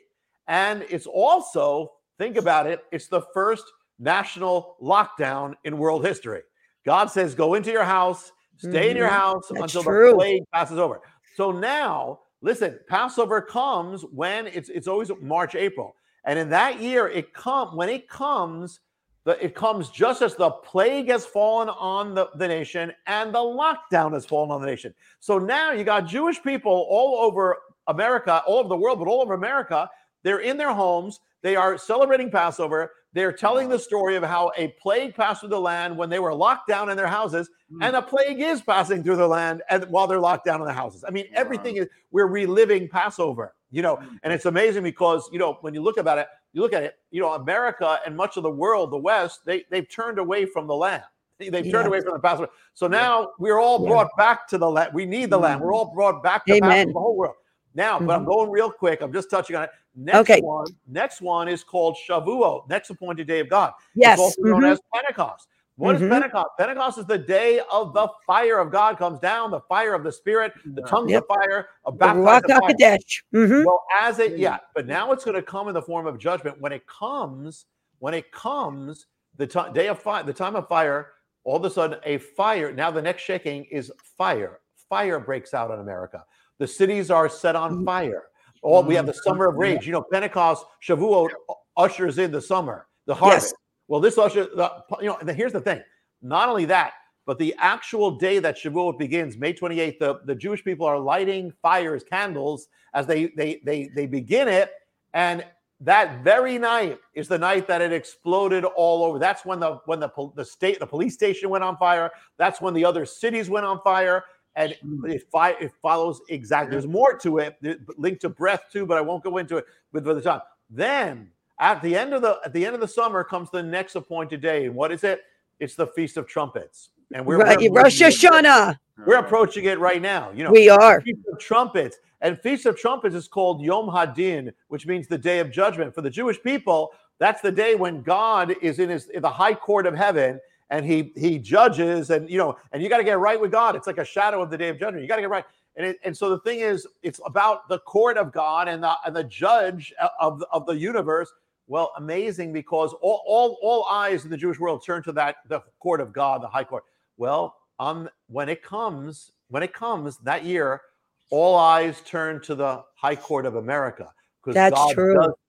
and it's also think about it. It's the first national lockdown in world history. God says, "Go into your house, stay in your Mhm. house That's until true. the plague passes over." So now, listen, Passover comes when it's it's always March, April. And in that year, it come when it comes, the, it comes just as the plague has fallen on the, the nation and the lockdown has fallen on the nation. So now you got Jewish people all over America, all over the world, but all over America. They're in their homes. They are celebrating Passover. They're telling the story of how a plague passed through the land when they were locked down in their houses, Hmm. and a plague is passing through the land and while they're locked down in their houses. I mean, Wow. everything is we're reliving Passover, you know, Mm. and it's amazing because you know when you look about it, you look at it, you know, America and much of the world, the West, they they've turned away from the land. They've turned Yeah. away from the Passover. So Yeah. now we're all Yeah. brought back to the land. We need the land. We're Mhm. all brought back to Amen. Passover, the whole world. Now, but I'm Mhm. going real quick. I'm just touching on it. Next Okay. one, next one is called Shavuot, next appointed day of God. Yes. It's also known mhm. as Pentecost. What is Mhm. Pentecost? Pentecost is the day of the fire of God comes down, the fire of the Spirit, the tongues Yep. of fire, a The baptized Ruach of fire. HaKodesh. Mhm. Well, as it yeah, but now it's going to come in the form of judgment. When it comes, when it comes, the ti- day of fire, the time of fire, all of a sudden a fire. Now the next shaking is fire. Fire breaks out in America. The cities are set on Mhm. fire. All we have the Mhm. summer of rage. You know, Pentecost, Shavuot ushers in the summer, the harvest. Well, this usher, the, you know, and here's the thing. Not only that, But the actual day that Shavuot begins, May 28th, the, the Jewish people are lighting fires, candles, as they they they they begin it. And that very night is the night that it exploded all over. That's when the when the the state the police station went on fire. That's when the other cities went on fire, and Mm. it, fi- it follows exactly. There's more to it, th- linked to breath too, but I won't go into it with for the time. Then at the end of the at the end of the summer comes the next appointed day, and what is it? It's the Feast of Trumpets, and we're Right, we're- Rosh Hashanah. we're approaching it right now. You know, We are. Feast of Trumpets. And Feast of Trumpets is called Yom Hadin, which means the day of judgment. For the Jewish people, that's the day when God is in his in the high court of heaven and he he judges and you know, and you got to get right with God. It's like a shadow of the day of judgment. You got to get right. And, it, and so the thing is, it's about the court of God and the, and the judge of, the- of the universe. Well, amazing because all, all, all eyes in the Jewish world turn to that, the court of God, the high court. Well, um when it comes, when it comes that year, all eyes turn to the High Court of America because God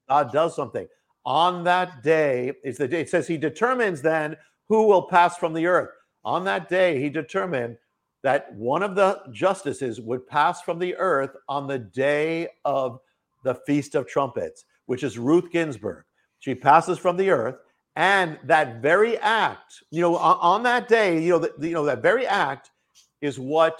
God does something. On that day is the day. It says He determines then who will pass from the earth. On that day, He determined that one of the justices would pass from the earth on the day of the Feast of Trumpets, which is Ruth Ginsburg. She passes from the earth, and that very act, you know, on, on that day, you know, the, you know, that very act is what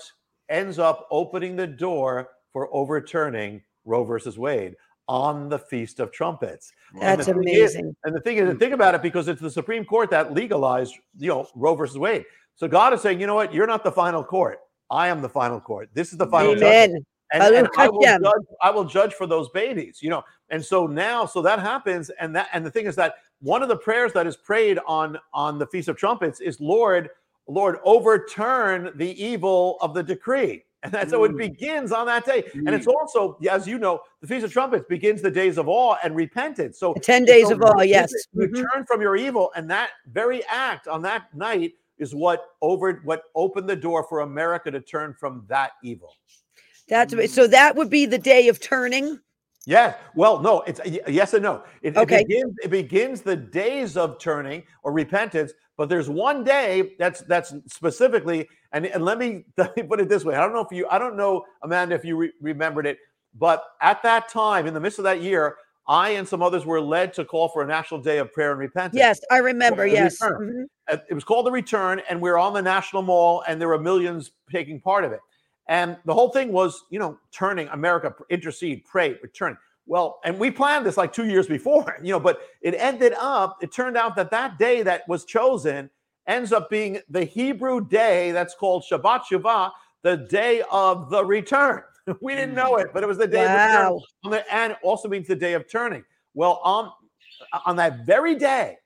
ends up opening the door for overturning Roe versus Wade on the Feast of Trumpets. And That's the thing is- amazing. And the thing is, and think about it, because it's the Supreme Court that legalized, you know, Roe versus Wade. So God is saying, you know what? You're not the final court. I am the final court. This is the final judgment Amen. and, and I will judge, I will judge for those babies, you know. And so now, so that happens, and that and the thing is that one of the prayers that is prayed on on the Feast of Trumpets is, Lord, Lord, overturn the evil of the decree. And that's how it Mm. begins on that day. And it's Mm. also, as you know, the Feast of Trumpets begins the days of awe and repentance. So The 10 days so of awe, yes. You Mhm. turn from your evil, and that very act on that night is what over what opened the door for America to turn from that evil. That's ama- so that would be the day of turning. Yes. Well, no, it's yes and no. It, Okay. it begins it begins the days of turning or repentance, but there's one day that's that's specifically and, and let me let me put it this way. I don't know if you I don't know Amanda if you re- remembered it, but at that time in the midst of that year, I and some others were led to call for a national day of prayer and repentance. Yes, I remember. Yes. Mhm. Uh, It was called the Return, and we were on the National Mall, and there were millions taking part of it. And the whole thing was, you know, turning America, intercede, pray, return. Well, and we planned this like two years before, you know, but it ended up, it turned out that that day that was chosen ends up being the Hebrew day that's called Shabbat Shuvah, the day of the return. We didn't know it, but it was the day of return Wow. on the, and also means the day of turning. Well, on on that very day,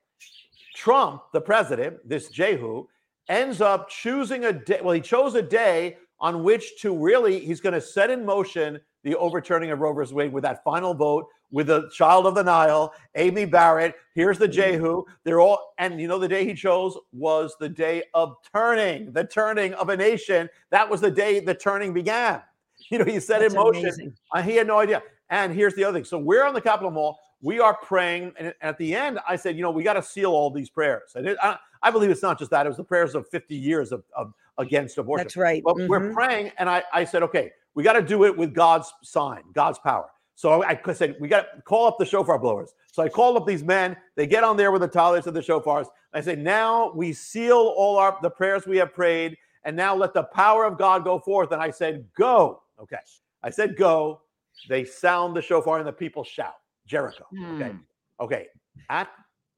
Trump, the president, this Jehu, ends up choosing a day. Well, he chose a day on which to really he's going to set in motion the overturning of Roe versus Wade with that final vote with the child of the Nile, Amy Barrett. Here's the Jehu. They're all, and you know, the day he chose was the day of turning, the turning of a nation. That was the day the turning began. You know, he set That's in motion uh, he had no idea. And here's the other thing. So we're on the Capitol Mall. We are praying, and at the end, I said, you know, we got to seal all these prayers. And it, I, I believe it's not just that; it was the prayers of 50 years of, of against abortion. That's right. But we're Mhm. praying, and I, I said, okay, we got to do it with God's sign, God's power. So I, I said, we got to call up the shofar blowers. So I called up these men. They get on there with the talents of the shofars. I say, now we seal all our the prayers we have prayed, and now let the power of God go forth. And I said, go. Okay. I said, go. They sound the shofar, and the people shout. Jericho. Okay. Hmm. Okay. At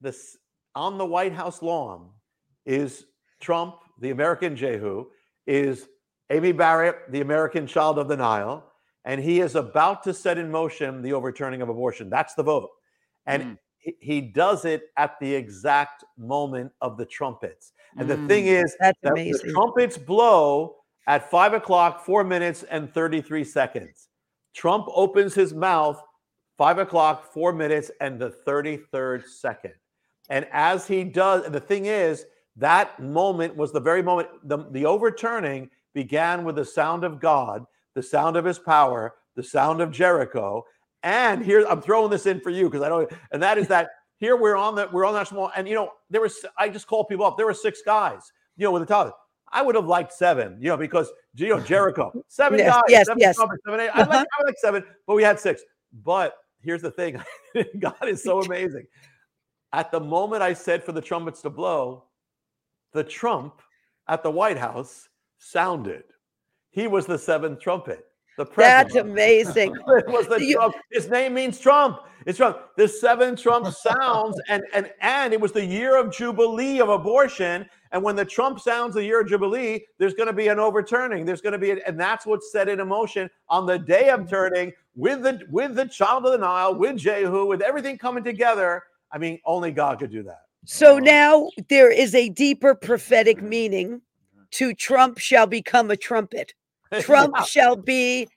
this on the White House lawn is Trump, the American Jehu, is Amy Barrett, the American child of the Nile, and he is about to set in motion the overturning of abortion. That's the vote. And Mm. he, he does it at the exact moment of the trumpets. And the thing Mm. is, That's that amazing. the trumpets blow at five o'clock, four minutes, and 33 seconds. Trump opens his mouth five o'clock, four minutes, and the 33rd second. And as he does, and the thing is, that moment was the very moment, the, the overturning began with the sound of God, the sound of his power, the sound of Jericho. And here, I'm throwing this in for you because I don't, and that is that here we're on the, we're on that small, and you know, there was, I just called people up. There were six guys, you know, with the top. I would have liked seven, you know, because you know Jericho, seven Yes, guys, yes, seven yes. trumpets, seven, eight. I like, Uh-huh. I would like seven, but we had six. But here's the thing: God is so amazing. At the moment I said for the trumpets to blow, the trump at the White House sounded. He was the seventh trumpet. The president. That's amazing. It was the You- Trump. His name means Trump. It's Trump. The seven Trump sounds, and and and it was the year of jubilee of abortion. And when the Trump sounds the year of jubilee, there's going to be an overturning. There's going to be, an, and that's what's set in motion on the day of turning with the with the child of the Nile, with Jehu, with everything coming together. I mean, only God could do that. So now there is a deeper prophetic meaning to Trump shall become a trumpet. Trump Yeah. shall be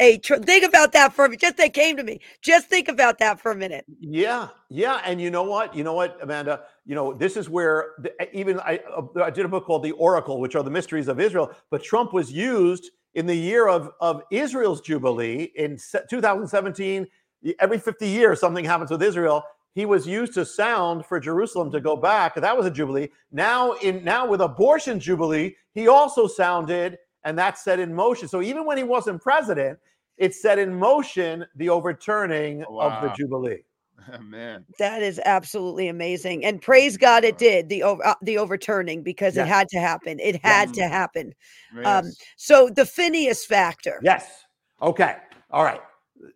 a think about that for a minute. Just that came to me. Just think about that for a minute. Yeah, yeah, and you know what? You know what, Amanda? You know this is where the, even I, uh, I did a book called The Oracle, which are the mysteries of Israel. But Trump was used in the year of of Israel's jubilee in 2017. Every 50 years, something happens with Israel. He was used to sound for Jerusalem to go back. That was a jubilee. Now, in now with abortion jubilee, he also sounded, and that set in motion. So even when he wasn't president, it set in motion the overturning of the Wow. jubilee. Man. That is absolutely amazing. And praise God it did the over uh, the overturning because Yes. it had to happen. It had Yes. to happen. Um, so the Phineas factor. Yes. Okay. All right.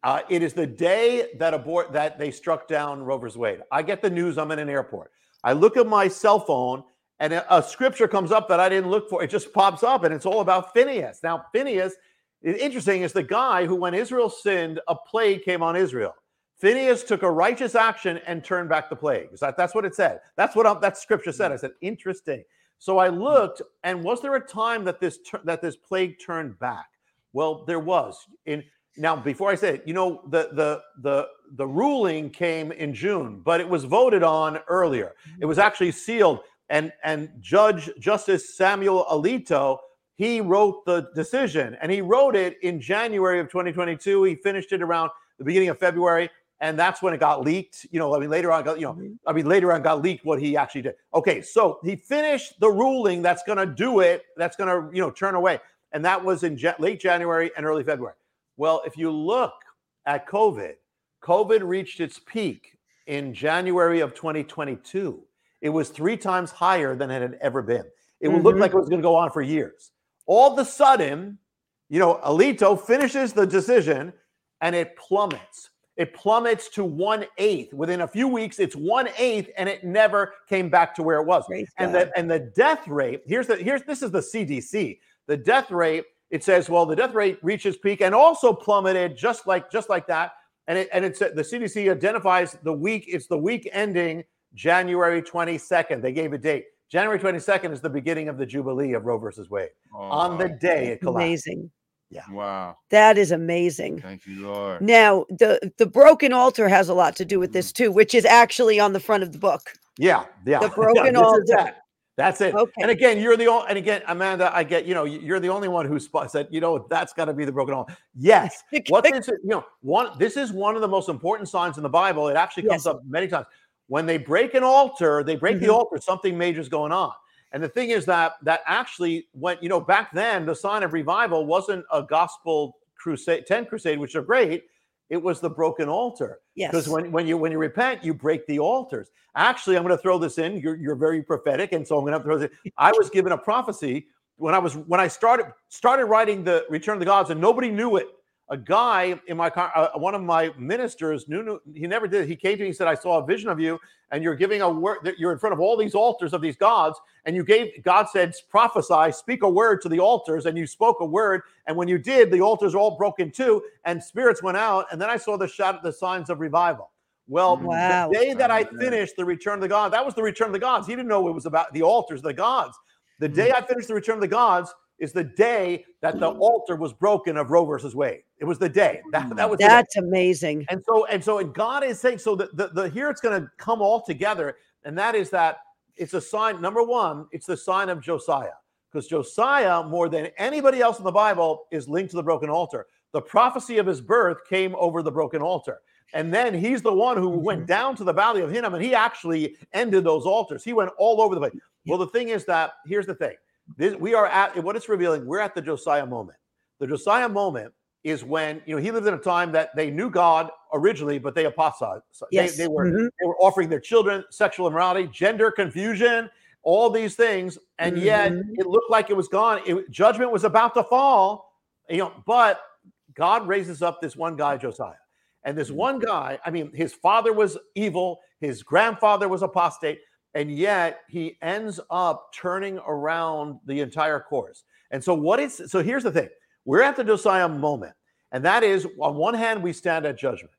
Uh, it is the day that abort that they struck down Roe vs. Wade. I get the news. I'm in an airport. I look at my cell phone, and a, a scripture comes up that I didn't look for. It just pops up, and it's all about Phineas. Now, Phineas, interesting, is the guy who, when Israel sinned, a plague came on Israel. Phineas took a righteous action and turned back the plagues. That, that's what it said. That's what I- that scripture said. I said, interesting. So I looked, and was there a time that this that this plague turned back? Well, there was. In now, before I say it, you know, the the the the ruling came in June, but it was voted on earlier. It was actually sealed, and and Judge Justice Samuel Alito he wrote the decision, and he wrote it in January of 2022. He finished it around the beginning of February, and that's when it got leaked. You know, I mean, later on, got you know, Mhm. I mean, later on got leaked what he actually did. Okay, so he finished the ruling that's going to do it. That's going to you know turn away, and that was in late January and early February. Well, if you look at COVID, COVID reached its peak in January of 2022. It was three times higher than it had ever been. It would look Mhm. like it was going to go on for years. All of a sudden, you know, Alito finishes the decision and it plummets. It plummets to one eighth. Within a few weeks, it's one eighth, and it never came back to where it was Praise and God. the and the death rate here's the here's this is the CDC the death rate it says well the death rate reaches peak and also plummeted just like just like that and it and it's the CDC identifies the week it's the week ending January 22nd they gave a date January 22nd is the beginning of the jubilee of Roe versus Wade Oh, on the day it collapsed amazing. Yeah. Wow. That is amazing. Thank you, Lord. Now, the the broken altar has a lot to do with this mm. too, which is actually on the front of the book. yeah yeah The broken this is altar. That. that's it Okay. And again, you're the only, and again, Amanda, I get, you know, you're the only one who said, you know, that's got to be the broken altar. Yes. What this, you know, one, this is one of the most important signs in the Bible. It actually comes Yes. up many times. When they break an altar, they break the Mhm. altar, something major is going on. And the thing is that, that actually went, you know, back then, the sign of revival wasn't a gospel crusade, 10 crusade, which are great. It was the broken altar Yes. because when, when you when you repent you break the altars actually i'm going to throw this in you're, you're very prophetic and so i'm going to throw this in. i was given a prophecy when i was when i started started writing the return of the gods and nobody knew it a guy in my car uh, one of my ministers knew, knew he never did he came to me and said i saw a vision of you and you're giving a word that you're in front of all these altars of these gods and you gave god said prophesy speak a word to the altars and you spoke a word and when you did the altars are all broken too and spirits went out and then i saw the shot the signs of revival. Well Wow. the day that i finished the return of the gods that was the return of the gods. He didn't know it was about the altars the gods. The day i finished the return of the gods is the day that the mm. altar was broken of roe versus wade it was the day that, that mm. was the day. That's amazing. And so, and so, and God is saying, so the, the, the here it's going to come all together, and that is that it's a sign. Number one, it's the sign of Josiah, because Josiah, more than anybody else in the Bible, is linked to the broken altar. The prophecy of his birth came over the broken altar. And then he's the one who went mm-hmm. down to the valley of Hinnom and he actually ended those altars. He went all over the place. Well, the thing is that here's the thing this, we are at what it's revealing. We're at the Josiah moment. The Josiah moment is when you know he lived in a time that they knew God originally, but they apostatized. Yes. They, they were Mhm. they were offering their children sexual immorality, gender confusion, all these things, and yet Mhm. it looked like it was gone. It, judgment was about to fall, you know. But God raises up this one guy, Josiah, and this one guy. I mean, his father was evil, his grandfather was apostate, and yet he ends up turning around the entire course. And so, what is so? Here's the thing: we're at the Josiah moment, and that is, on one hand, we stand at judgment.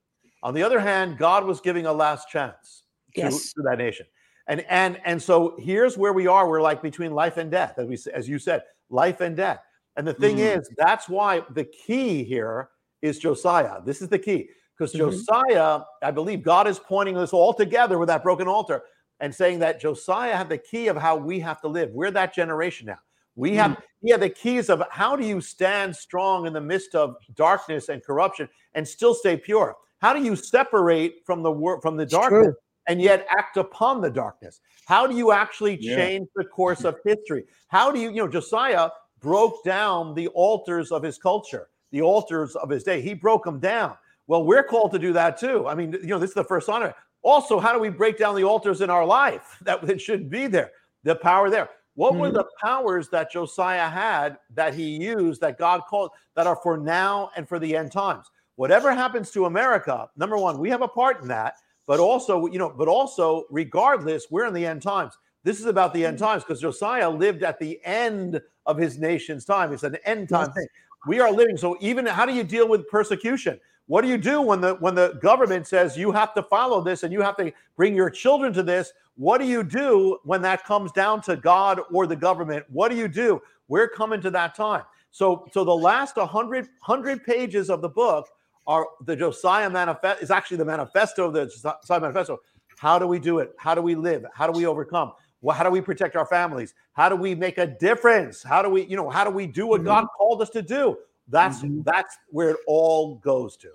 On the other hand, God was giving a last chance to, Yes. to that nation. And and and so here's where we are. We're like between life and death, as we as you said, life and death. And the thing Mhm. is, that's why the key here is Josiah. This is the key because Mhm. Josiah, I believe, God is pointing this all together with that broken altar and saying that Josiah had the key of how we have to live. We're that generation now. We have mm. he had the keys of how do you stand strong in the midst of darkness and corruption and still stay pure? How do you separate from the wor- from the It's darkness true. and yet act upon the darkness? How do you actually Yeah. change the course of history? How do you, you know, Josiah broke down the altars of his culture, the altars of his day. He broke them down. Well, we're called to do that too. I mean, you know, this is the first honor. Also, how do we break down the altars in our life that it should be there? The power there. What were Mhm. the powers that Josiah had that he used that God called that are for now and for the end times? Whatever happens to America, number one, we have a part in that, but also, you know, but also, regardless, we're in the end times. This is about the end times because Josiah lived at the end of his nation's time. It's an end time Yes. thing. We are living. So even how do you deal with persecution? What do you do when the when the government says you have to follow this and you have to bring your children to this? What do you do when that comes down to God or the government? What do you do? We're coming to that time. So so the last 100 100 pages of the book are the Josiah manifest is actually the manifesto of the Josiah manifesto. How do we do it? How do we live? How do we overcome? Well, how do we protect our families? How do we make a difference? How do we, you know, how do we do what Mhm. God called us to do? That's Mhm. that's where it all goes to.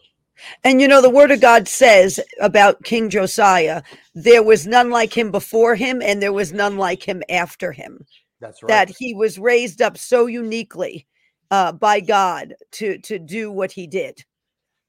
And you know, the word of God says about King Josiah, there was none like him before him, and there was none like him after him. That's right. That he was raised up so uniquely uh, by God to to do what he did.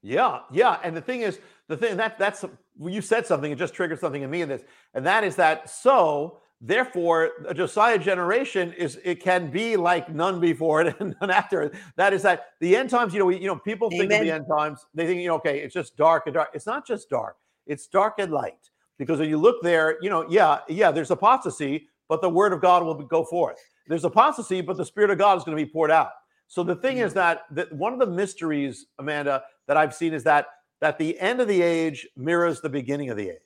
Yeah, yeah. And the thing is, the thing that that's you said something, it just triggered something in me in this, and that is that so therefore a Josiah generation is it can be like none before it and none after it. That is that the end times, you know, we, you know, people think of the end times, they think, you know, okay, it's just dark and dark. It's not just dark, it's dark and light. Because when you look there, you know, yeah, yeah, there's apostasy, but the word of God will go forth. There's apostasy, but the spirit of God is going to be poured out. So the thing is mm-hmm. that, that one of the mysteries, Amanda, that I've seen is that that the end of the age mirrors the beginning of the age.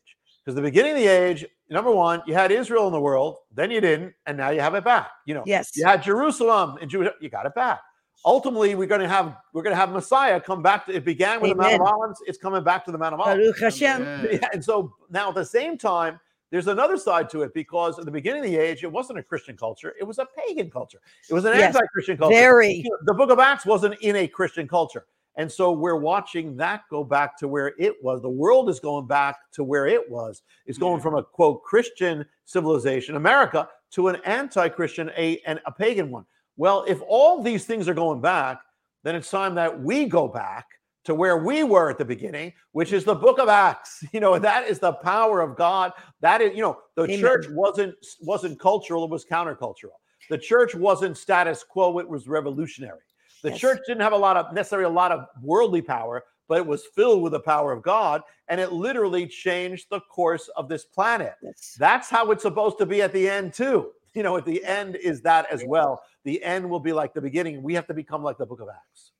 Because the beginning of the age, number one, you had Israel in the world, then you didn't, and now you have it back. You know, Yes. you had Jerusalem and Judah, you got it back. Ultimately, we're going to have we're going to have Messiah come back. To, it began with the Mount of Amen. Olives. It's coming back to the Mount of Olives. Baruch Hashem. Yeah, and so now at the same time, there's another side to it because at the beginning of the age, it wasn't a Christian culture; it was a pagan culture. It was an Yes, anti-Christian culture. Very. The Book of Acts wasn't in a Christian culture, and so we're watching that go back to where it was. The world is going back to where it was. It's going Yeah. from a quote Christian civilization, America, to an anti-Christian, a and a pagan one. Well, if all these things are going back, then it's time that we go back to where we were at the beginning, which is the book of Acts. You know, that is the power of God. That is, you know, the Amen. church wasn't wasn't cultural, it was countercultural. The church wasn't status quo, it was revolutionary. The Yes. church didn't have a lot of necessarily a lot of worldly power, but it was filled with the power of God, and it literally changed the course of this planet. Yes. That's how it's supposed to be at the end, too. You know, at the end is that as well. The end will be like the beginning. We have to become like the book of Acts.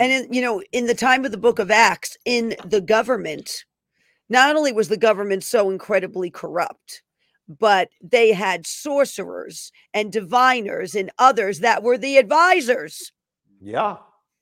And in, you know, in the time of the book of Acts, in the government, not only was the government so incredibly corrupt, but they had sorcerers and diviners and others that were the advisors. Yeah,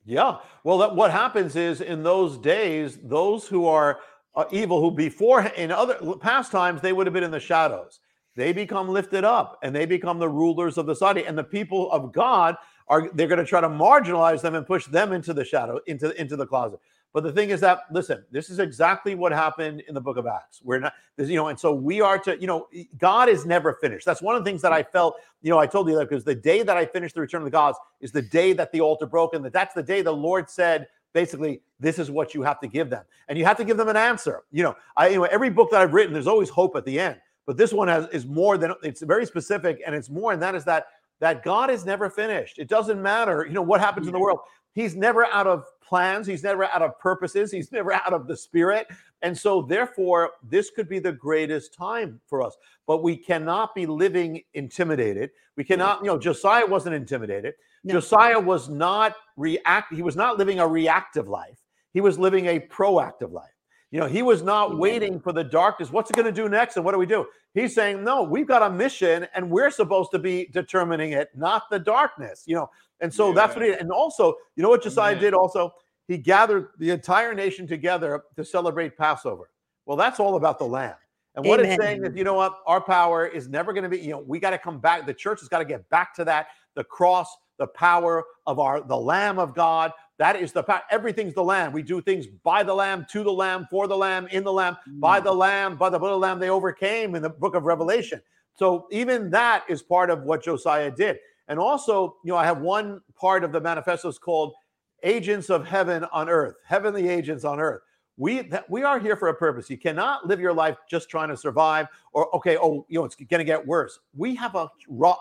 yeah. Well, that, what happens is in those days, those who are uh, evil, who before in other past times they would have been in the shadows, they become lifted up and they become the rulers of the society. And the people of God are they're going to try to marginalize them and push them into the shadow, into into the closet. But the thing is that listen, this is exactly what happened in the book of Acts. We're not, you know, and so we are to, you know, God is never finished. That's one of the things that I felt, you know, I told you that because the day that I finished the return of the gods is the day that the altar broke, and that that's the day the Lord said, basically, this is what you have to give them, and you have to give them an answer. You know, I, you know, every book that I've written, there's always hope at the end, but this one has is more than it's very specific, and it's more, and that is that that God is never finished. It doesn't matter, you know, what happens in the world. He's never out of plans. He's never out of purposes. He's never out of the spirit. And so, therefore, this could be the greatest time for us. But we cannot be living intimidated. We cannot, you know, Josiah wasn't intimidated. No. Josiah was not react. He was not living a reactive life. He was living a proactive life. You know, he was not mm-hmm. waiting for the darkness. What's it going to do next? And what do we do? He's saying, no, we've got a mission and we're supposed to be determining it, not the darkness. You know, and so yeah. that's what he and also, you know what Josiah yeah. did also? He gathered the entire nation together to celebrate Passover. Well, that's all about the lamb. And what Amen. it's saying is, you know what? Our power is never going to be, you know, we got to come back. The church has got to get back to that. The cross, the power of our the Lamb of God. That is the power. Everything's the Lamb. We do things by the Lamb, to the Lamb, for the Lamb, in the Lamb, by the Lamb, by the blood of the Lamb. They overcame in the book of Revelation. So even that is part of what Josiah did. And also, you know, I have one part of the manifestos called Agents of Heaven on Earth, Heavenly Agents on Earth. We we are here for a purpose. You cannot live your life just trying to survive, or okay, oh, you know, it's going to get worse. We have a,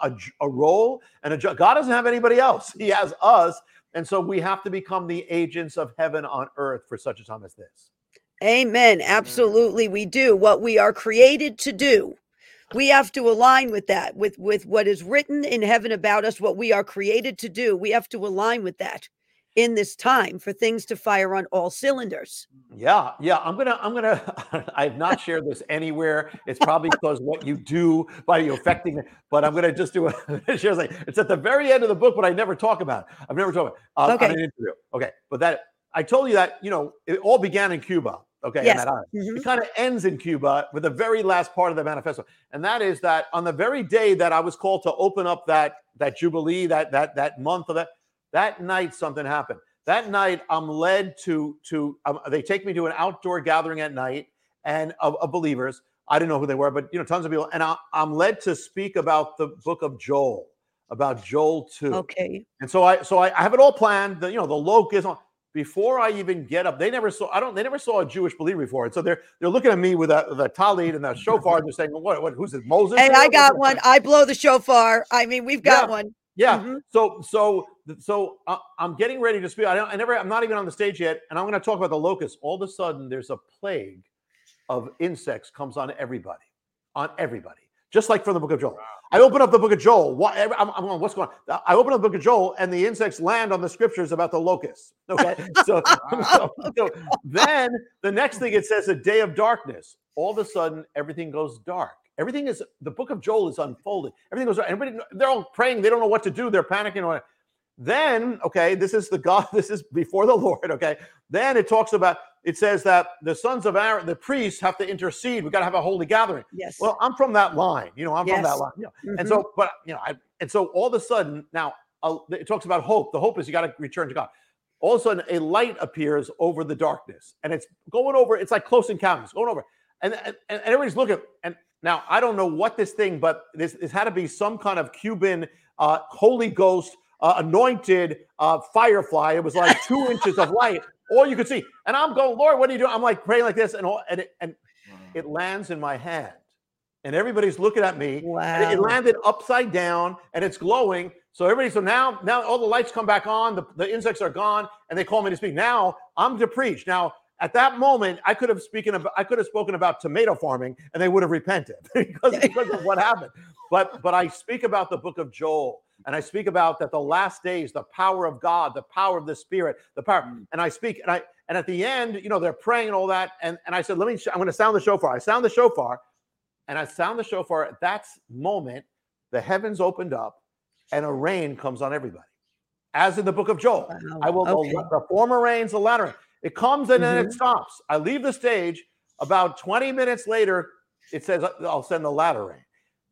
a a role and a God doesn't have anybody else. He has us, and so we have to become the agents of heaven on earth for such a time as this. Amen. Absolutely, we do what we are created to do we have to align with that with with what is written in heaven about us what we are created to do we have to align with that in this time for things to fire on all cylinders yeah yeah i'm gonna i'm gonna i've not shared this anywhere it's probably because what you do by you affecting it but i'm gonna just do a share like it's at the very end of the book but i never talk about it i've never talked about it uh, okay. interview okay but that i told you that you know it all began in cuba Okay, yes. Mm-hmm. It kind of ends in Cuba with the very last part of the manifesto, and that is that on the very day that I was called to open up that that jubilee, that that that month of that, that night something happened. That night, I'm led to to um, they take me to an outdoor gathering at night and of, of, believers. I didn't know who they were, but you know, tons of people, and I, I'm led to speak about the book of Joel, about Joel two. Okay. And so I so I, I have it all planned. The, you know, the locust before I even get up, they never saw. I don't. They never saw a Jewish believer before, and so they're they're looking at me with a the tallit and the shofar. and They're saying, "What? What? Who's it? Moses?" And I got one. I blow the shofar. I mean, we've got yeah. one. Yeah. Mm-hmm. So so so uh, I'm getting ready to speak. I, don't, I never. I'm not even on the stage yet, and I'm going to talk about the locusts. All of a sudden, there's a plague of insects comes on everybody, on everybody, just like from the book of Joel. Wow. I open up the book of Joel. What, I'm, I'm going, what's going on? I open up the book of Joel, and the insects land on the scriptures about the locusts. Okay. So, so, so then the next thing it says a day of darkness. All of a sudden, everything goes dark. Everything is the book of Joel is unfolding. Everything goes. Everybody, they're all praying. They don't know what to do. They're panicking. Then, okay, this is the God. This is before the Lord. Okay. Then it talks about it says that the sons of Aaron, the priests, have to intercede. We got to have a holy gathering. Yes. Well, I'm from that line. You know, I'm yes. from that line. You know? mm-hmm. And so, but you know, I, and so all of a sudden now uh, it talks about hope. The hope is you got to return to God. All of a sudden, a light appears over the darkness, and it's going over. It's like close encounters going over, and and, and everybody's looking. And now I don't know what this thing, but this, this had to be some kind of Cuban uh, Holy Ghost uh, anointed uh, firefly. It was like two inches of light all you could see. And I'm going, Lord, what are you doing? I'm like praying like this, and all, and it, and it lands in my hand, and everybody's looking at me. Wow! It landed upside down, and it's glowing. So everybody, so now, now all the lights come back on. The, the insects are gone, and they call me to speak. Now I'm to preach. Now at that moment, I could have spoken about I could have spoken about tomato farming, and they would have repented because, because of what happened. But but I speak about the book of Joel and I speak about that the last days, the power of God, the power of the Spirit, the power. Mm. And I speak, and I and at the end, you know, they're praying and all that. And and I said, let me, I'm going to sound the shofar. I sound the shofar, and I sound the shofar. At that moment, the heavens opened up, and a rain comes on everybody, as in the book of Joel. Wow. I will okay. the, the, former rains, the latter. It comes and mm-hmm. then it stops. I leave the stage. About 20 minutes later, it says, I'll send the latter rain.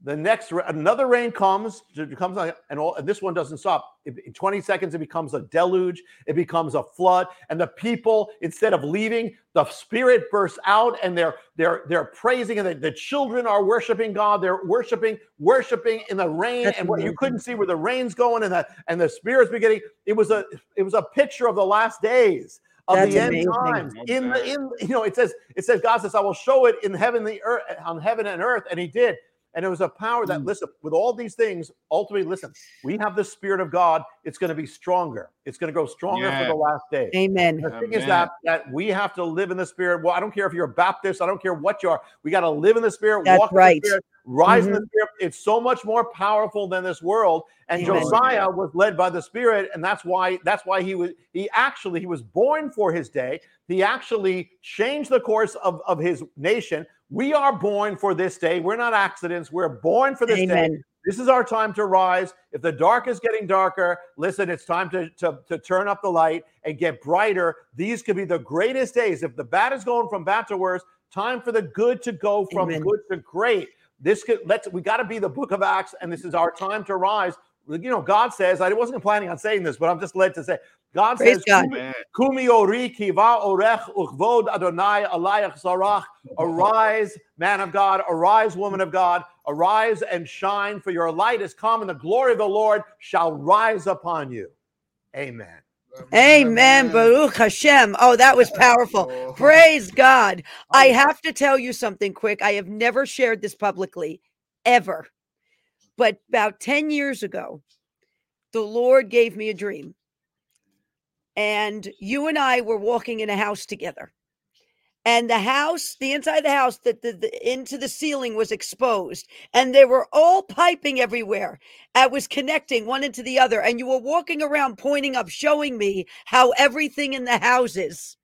the next another rain comes it comes on- and all and this one doesn't stop in 20 seconds it becomes a deluge it becomes a flood and the people instead of leaving the spirit bursts out and they're they're they're praising and the, the children are worshiping god they're worshiping worshiping in the rain That's and what you couldn't see where the rain's going and the and the spirits beginning it was a it was a picture of the last days of That's the end amazing. times Love in the in you know it says it says god says i will show it in heaven the earth on heaven and earth and he did and it was a power that Mm. listen with all these things ultimately listen we have the spirit of god it's going to be stronger it's going to grow stronger for the last day Amen. the thing is that that we have to live in the spirit. Well, I don't care if you're a Baptist, I don't care what you are. We got to live in the spirit, That's walk in right. the spirit, rise in Mhm. the spirit. It's so much more powerful than this world. And Amen. Josiah was led by the spirit, and that's why that's why he was he actually he was born for his day. He actually changed the course of, of his nation. We are born for this day. We're not accidents. We're born for this day. This is our time to rise. If the dark is getting darker, listen, it's time to, to, to turn up the light and get brighter. These could be the greatest days. If the bad is going from bad to worse, time for the good to go from Amen. good to great. This could let's we got to be the book of Acts, and this is our time to rise. You know, God says, I wasn't planning on saying this, but I'm just led to say, God Praise says, God. Kumi ori kiva orech uchvod Adonai alayach. Arise, man of God. Arise, woman of God. Arise and shine, for your light is come, and the glory of the Lord shall rise upon you. Amen. Amen. Baruch Hashem. Oh, that was powerful. Praise God. I have to tell you something quick. I have never shared this publicly, ever. But about 10 years ago, the Lord gave me a dream. And you and I were walking in a house together. And the house, the inside of the house, that the, the into the ceiling was exposed, and they were all piping everywhere. I was connecting one into the other, and you were walking around pointing up, showing me how everything in the houses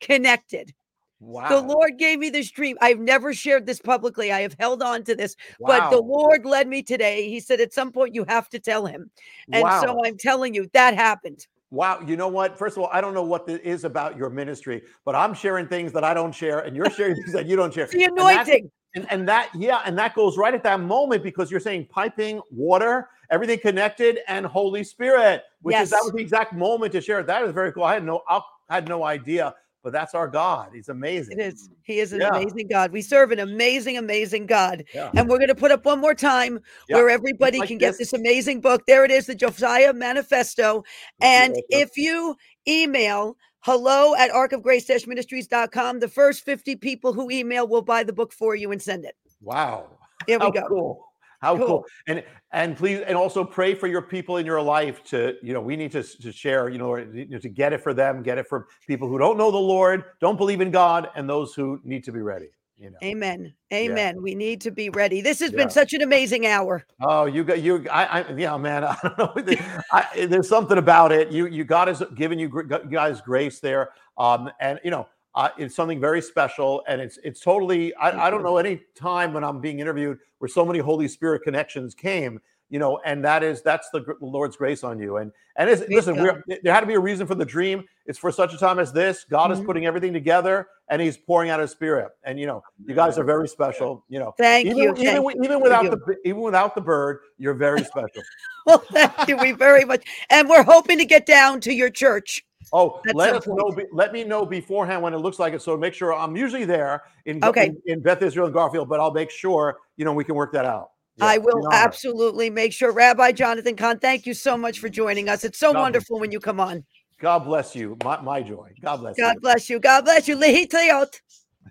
connected. Wow. The Lord gave me this dream. I've never shared this publicly. I have held on to this, but the Lord led me today. He said, at some point, you have to tell him. And wow. so I'm telling you, that happened. Wow, you know what? First of all, I don't know what it is about your ministry, but I'm sharing things that I don't share, and you're sharing things that you don't share. The anointing. And, and that, yeah, and that goes right at that moment because you're saying piping, water, everything connected, and Holy Spirit, which is that was the exact moment to share. That is very cool. I had no, I had no idea, but that's our God. He's amazing. It is. He is an Yeah. amazing God. We serve an amazing, amazing God. Yeah. And we're going to put up one more time Yeah, where everybody like can get this. this amazing book. There it is, the Josiah Manifesto. And if you email hello at arkofgrace-ministries.com, the first 50 people who email will buy the book for you and send it. Wow. There we How go. cool. How cool. Cool. And and please and also pray for your people in your life to, you know, we need to, to share, you know, or, you know, to get it for them, get it for people who don't know the Lord, don't believe in God, and those who need to be ready. You know. Amen. Amen. We need to be ready. This has Yeah. been such an amazing hour. Oh, you got you. I, I yeah, man. I don't know. I, there's something about it. You you God has given you you guys grace there. Um, and you know, uh, it's something very special, and it's it's totally. I, I don't know any time when I'm being interviewed where so many Holy Spirit connections came. You know, and that is that's the gr- Lord's grace on you. And and it's, listen, we're, there had to be a reason for the dream. It's for such a time as this. God is Mhm. putting everything together, and He's pouring out His Spirit. And you know, you guys are very special. You know, Thank even, you. even, Thank even without you. the bi- even without the bird, you're very special. Well, thank you we very much. And we're hoping to get down to your church. Oh, At let us know. Let me know beforehand when it looks like it. So make sure I'm usually there in Okay. in, in Beth Israel and Garfield, but I'll make sure you know we can work that out. Yeah, I will absolutely make sure. Rabbi Jonathan Cahn, thank you so much for joining us. It's so God wonderful when you come on. God bless you. My, my joy. God bless God you. bless you. God bless you. Lehitayot.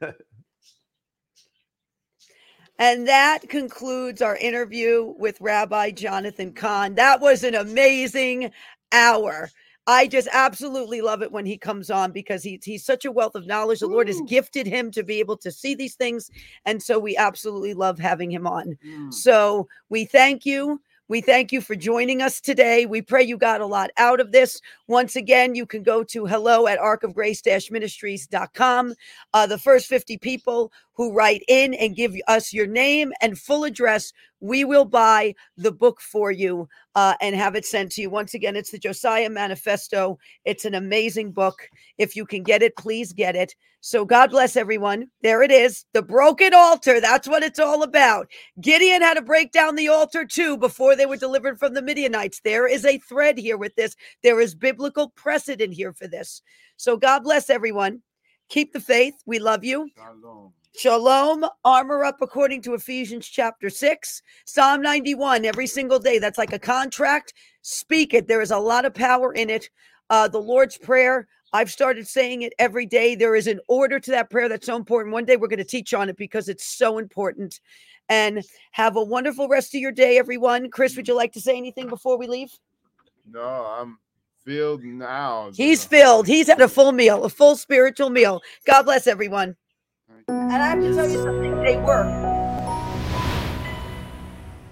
And that concludes our interview with Rabbi Jonathan Cahn. That was an amazing hour. I just absolutely love it when he comes on because he, he's such a wealth of knowledge. The Lord has gifted him to be able to see these things. And so we absolutely love having him on. Mm. So we thank you. We thank you for joining us today. We pray you got a lot out of this. Once again, you can go to hello at arkofgrace-ministries.com. Uh, the first 50 people who write in and give us your name and full address we will buy the book for you uh, and have it sent to you. Once again, it's the Josiah Manifesto. It's an amazing book. If you can get it, please get it. So God bless everyone. There it is. The broken altar. That's what it's all about. Gideon had to break down the altar too before they were delivered from the Midianites. There is a thread here with this. There is biblical precedent here for this. So God bless everyone. Keep the faith. We love you. Shalom. Shalom, armor up according to Ephesians chapter 6, Psalm 91 every single day. That's like a contract. Speak it. There is a lot of power in it. Uh, the Lord's Prayer, I've started saying it every day. There is an order to that prayer that's so important. One day we're going to teach on it because it's so important. And have a wonderful rest of your day, everyone. Chris, would you like to say anything before we leave? No, I'm filled now. He's filled. He's had a full meal, a full spiritual meal. God bless everyone. And I have to tell you something, they work.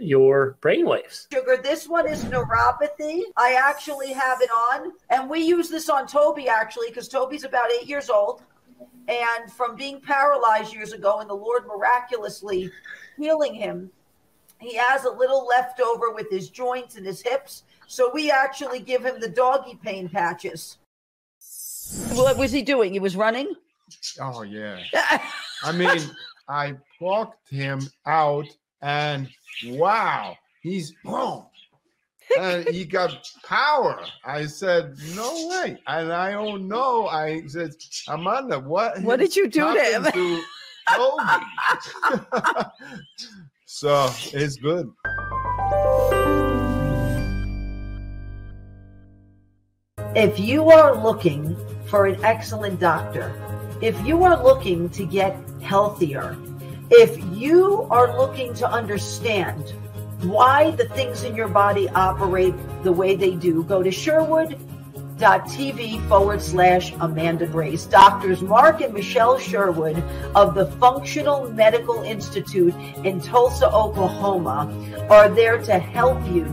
your brainwaves. sugar. This one is neuropathy. I actually have it on, and we use this on Toby actually because Toby's about eight years old, and from being paralyzed years ago, and the Lord miraculously healing him, he has a little left over with his joints and his hips. So we actually give him the doggy pain patches. What was he doing? He was running. Oh yeah. I mean, I plucked him out, and wow, he's boom. and he got power. I said, "No way!" And I don't know. I said, "Amanda, what? What did you do to him?" to Toby?" so it's good. If you are looking for an excellent doctor, if you are looking to get healthier, if you are looking to understand why the things in your body operate the way they do, go to Sherwood.tv forward slash Amanda Grace. Doctors Mark and Michelle Sherwood of the Functional Medical Institute in Tulsa, Oklahoma are there to help you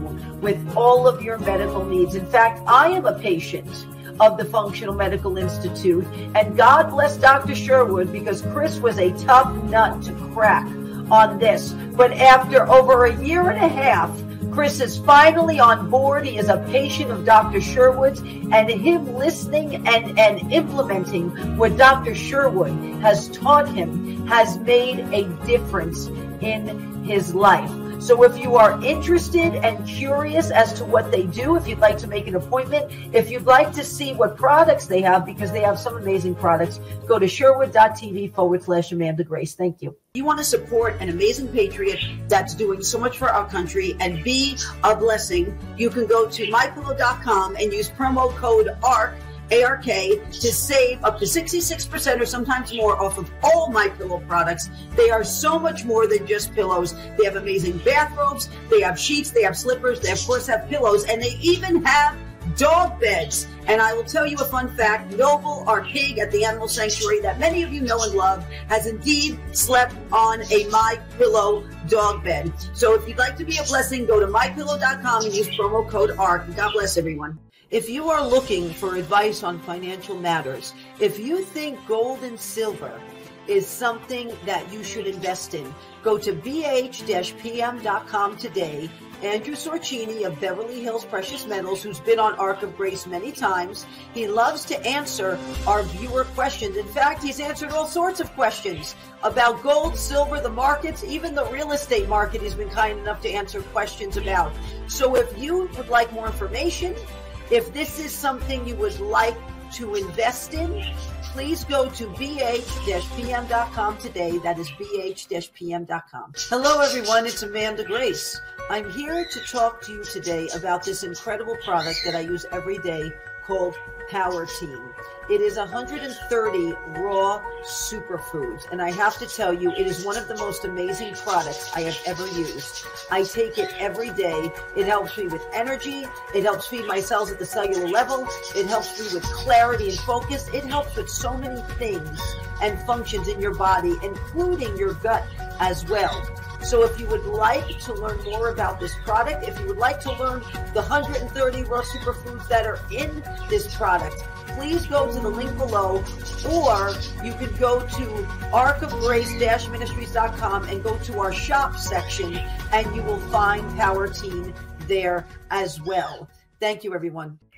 with all of your medical needs. In fact, I am a patient of the Functional Medical Institute, and God bless Dr. Sherwood because Chris was a tough nut to crack on this. But after over a year and a half, Chris is finally on board. He is a patient of Dr. Sherwood's, and him listening and, and implementing what Dr. Sherwood has taught him has made a difference in his life. So if you are interested and curious as to what they do, if you'd like to make an appointment, if you'd like to see what products they have, because they have some amazing products, go to sherwood.tv forward slash Amanda Grace. Thank you. You want to support an amazing patriot that's doing so much for our country and be a blessing, you can go to mypillow.com and use promo code ARK ARK to save up to 66% or sometimes more off of all my pillow products. They are so much more than just pillows. They have amazing bathrobes, they have sheets, they have slippers, they of course have pillows, and they even have dog beds. And I will tell you a fun fact Noble, our pig at the animal sanctuary that many of you know and love, has indeed slept on a My Pillow dog bed. So if you'd like to be a blessing, go to mypillow.com and use promo code ARK. God bless everyone. If you are looking for advice on financial matters, if you think gold and silver is something that you should invest in, go to bh-pm.com today. Andrew Sorchini of Beverly Hills Precious Metals, who's been on Ark of Grace many times, he loves to answer our viewer questions. In fact, he's answered all sorts of questions about gold, silver, the markets, even the real estate market. He's been kind enough to answer questions about. So if you would like more information, if this is something you would like to invest in, please go to bh-pm.com today. That is bh-pm.com. Hello, everyone. It's Amanda Grace. I'm here to talk to you today about this incredible product that I use every day called Power Team. It is 130 raw superfoods. And I have to tell you, it is one of the most amazing products I have ever used. I take it every day. It helps me with energy. It helps feed my cells at the cellular level. It helps me with clarity and focus. It helps with so many things and functions in your body, including your gut as well. So if you would like to learn more about this product, if you would like to learn the 130 raw superfoods that are in this product, please go to the link below or you could go to arkofgrace-ministries.com and go to our shop section and you will find Power Team there as well. Thank you, everyone.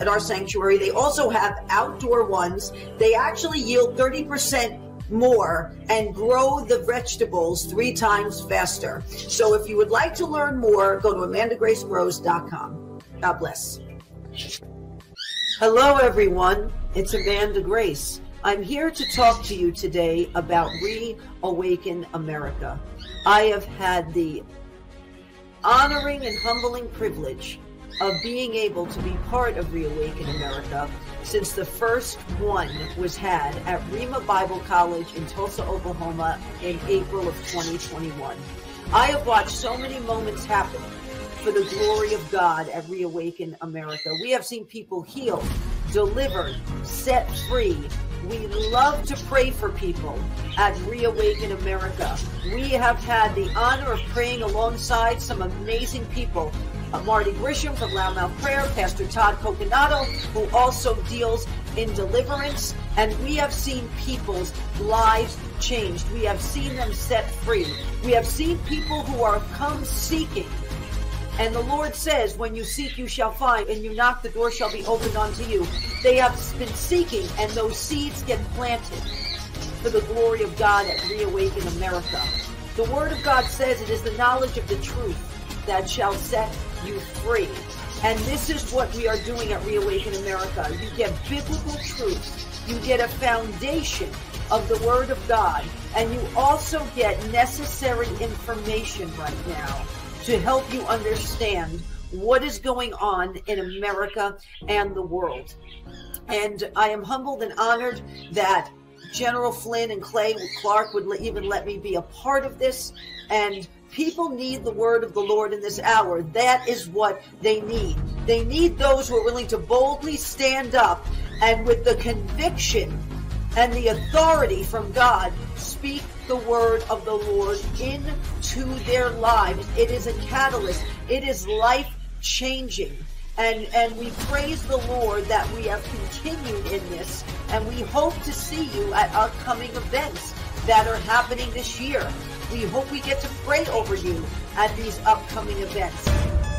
at our sanctuary. They also have outdoor ones. They actually yield 30% more and grow the vegetables three times faster. So if you would like to learn more, go to amandagracegrows.com. God bless. Hello, everyone. It's Amanda Grace. I'm here to talk to you today about Reawaken America. I have had the honoring and humbling privilege of being able to be part of Reawaken America since the first one was had at Rhema Bible College in Tulsa, Oklahoma in April of 2021. I have watched so many moments happen for the glory of God at Reawaken America. We have seen people healed, delivered, set free. We love to pray for people at Reawaken America. We have had the honor of praying alongside some amazing people Marty Grisham from Loudmouth Prayer, Pastor Todd Coconato, who also deals in deliverance. And we have seen people's lives changed. We have seen them set free. We have seen people who are come seeking. And the Lord says, when you seek, you shall find, and you knock, the door shall be opened unto you. They have been seeking, and those seeds get planted for the glory of God at Reawaken America. The Word of God says it is the knowledge of the truth that shall set you free. And this is what we are doing at Reawaken America. You get biblical truth. You get a foundation of the Word of God. And you also get necessary information right now to help you understand what is going on in America and the world. And I am humbled and honored that General Flynn and Clay Clark would even let me be a part of this. And People need the word of the Lord in this hour. That is what they need. They need those who are willing to boldly stand up and with the conviction and the authority from God speak the word of the Lord into their lives. It is a catalyst. It is life changing. And, and we praise the Lord that we have continued in this and we hope to see you at upcoming events that are happening this year. We hope we get to pray over you at these upcoming events.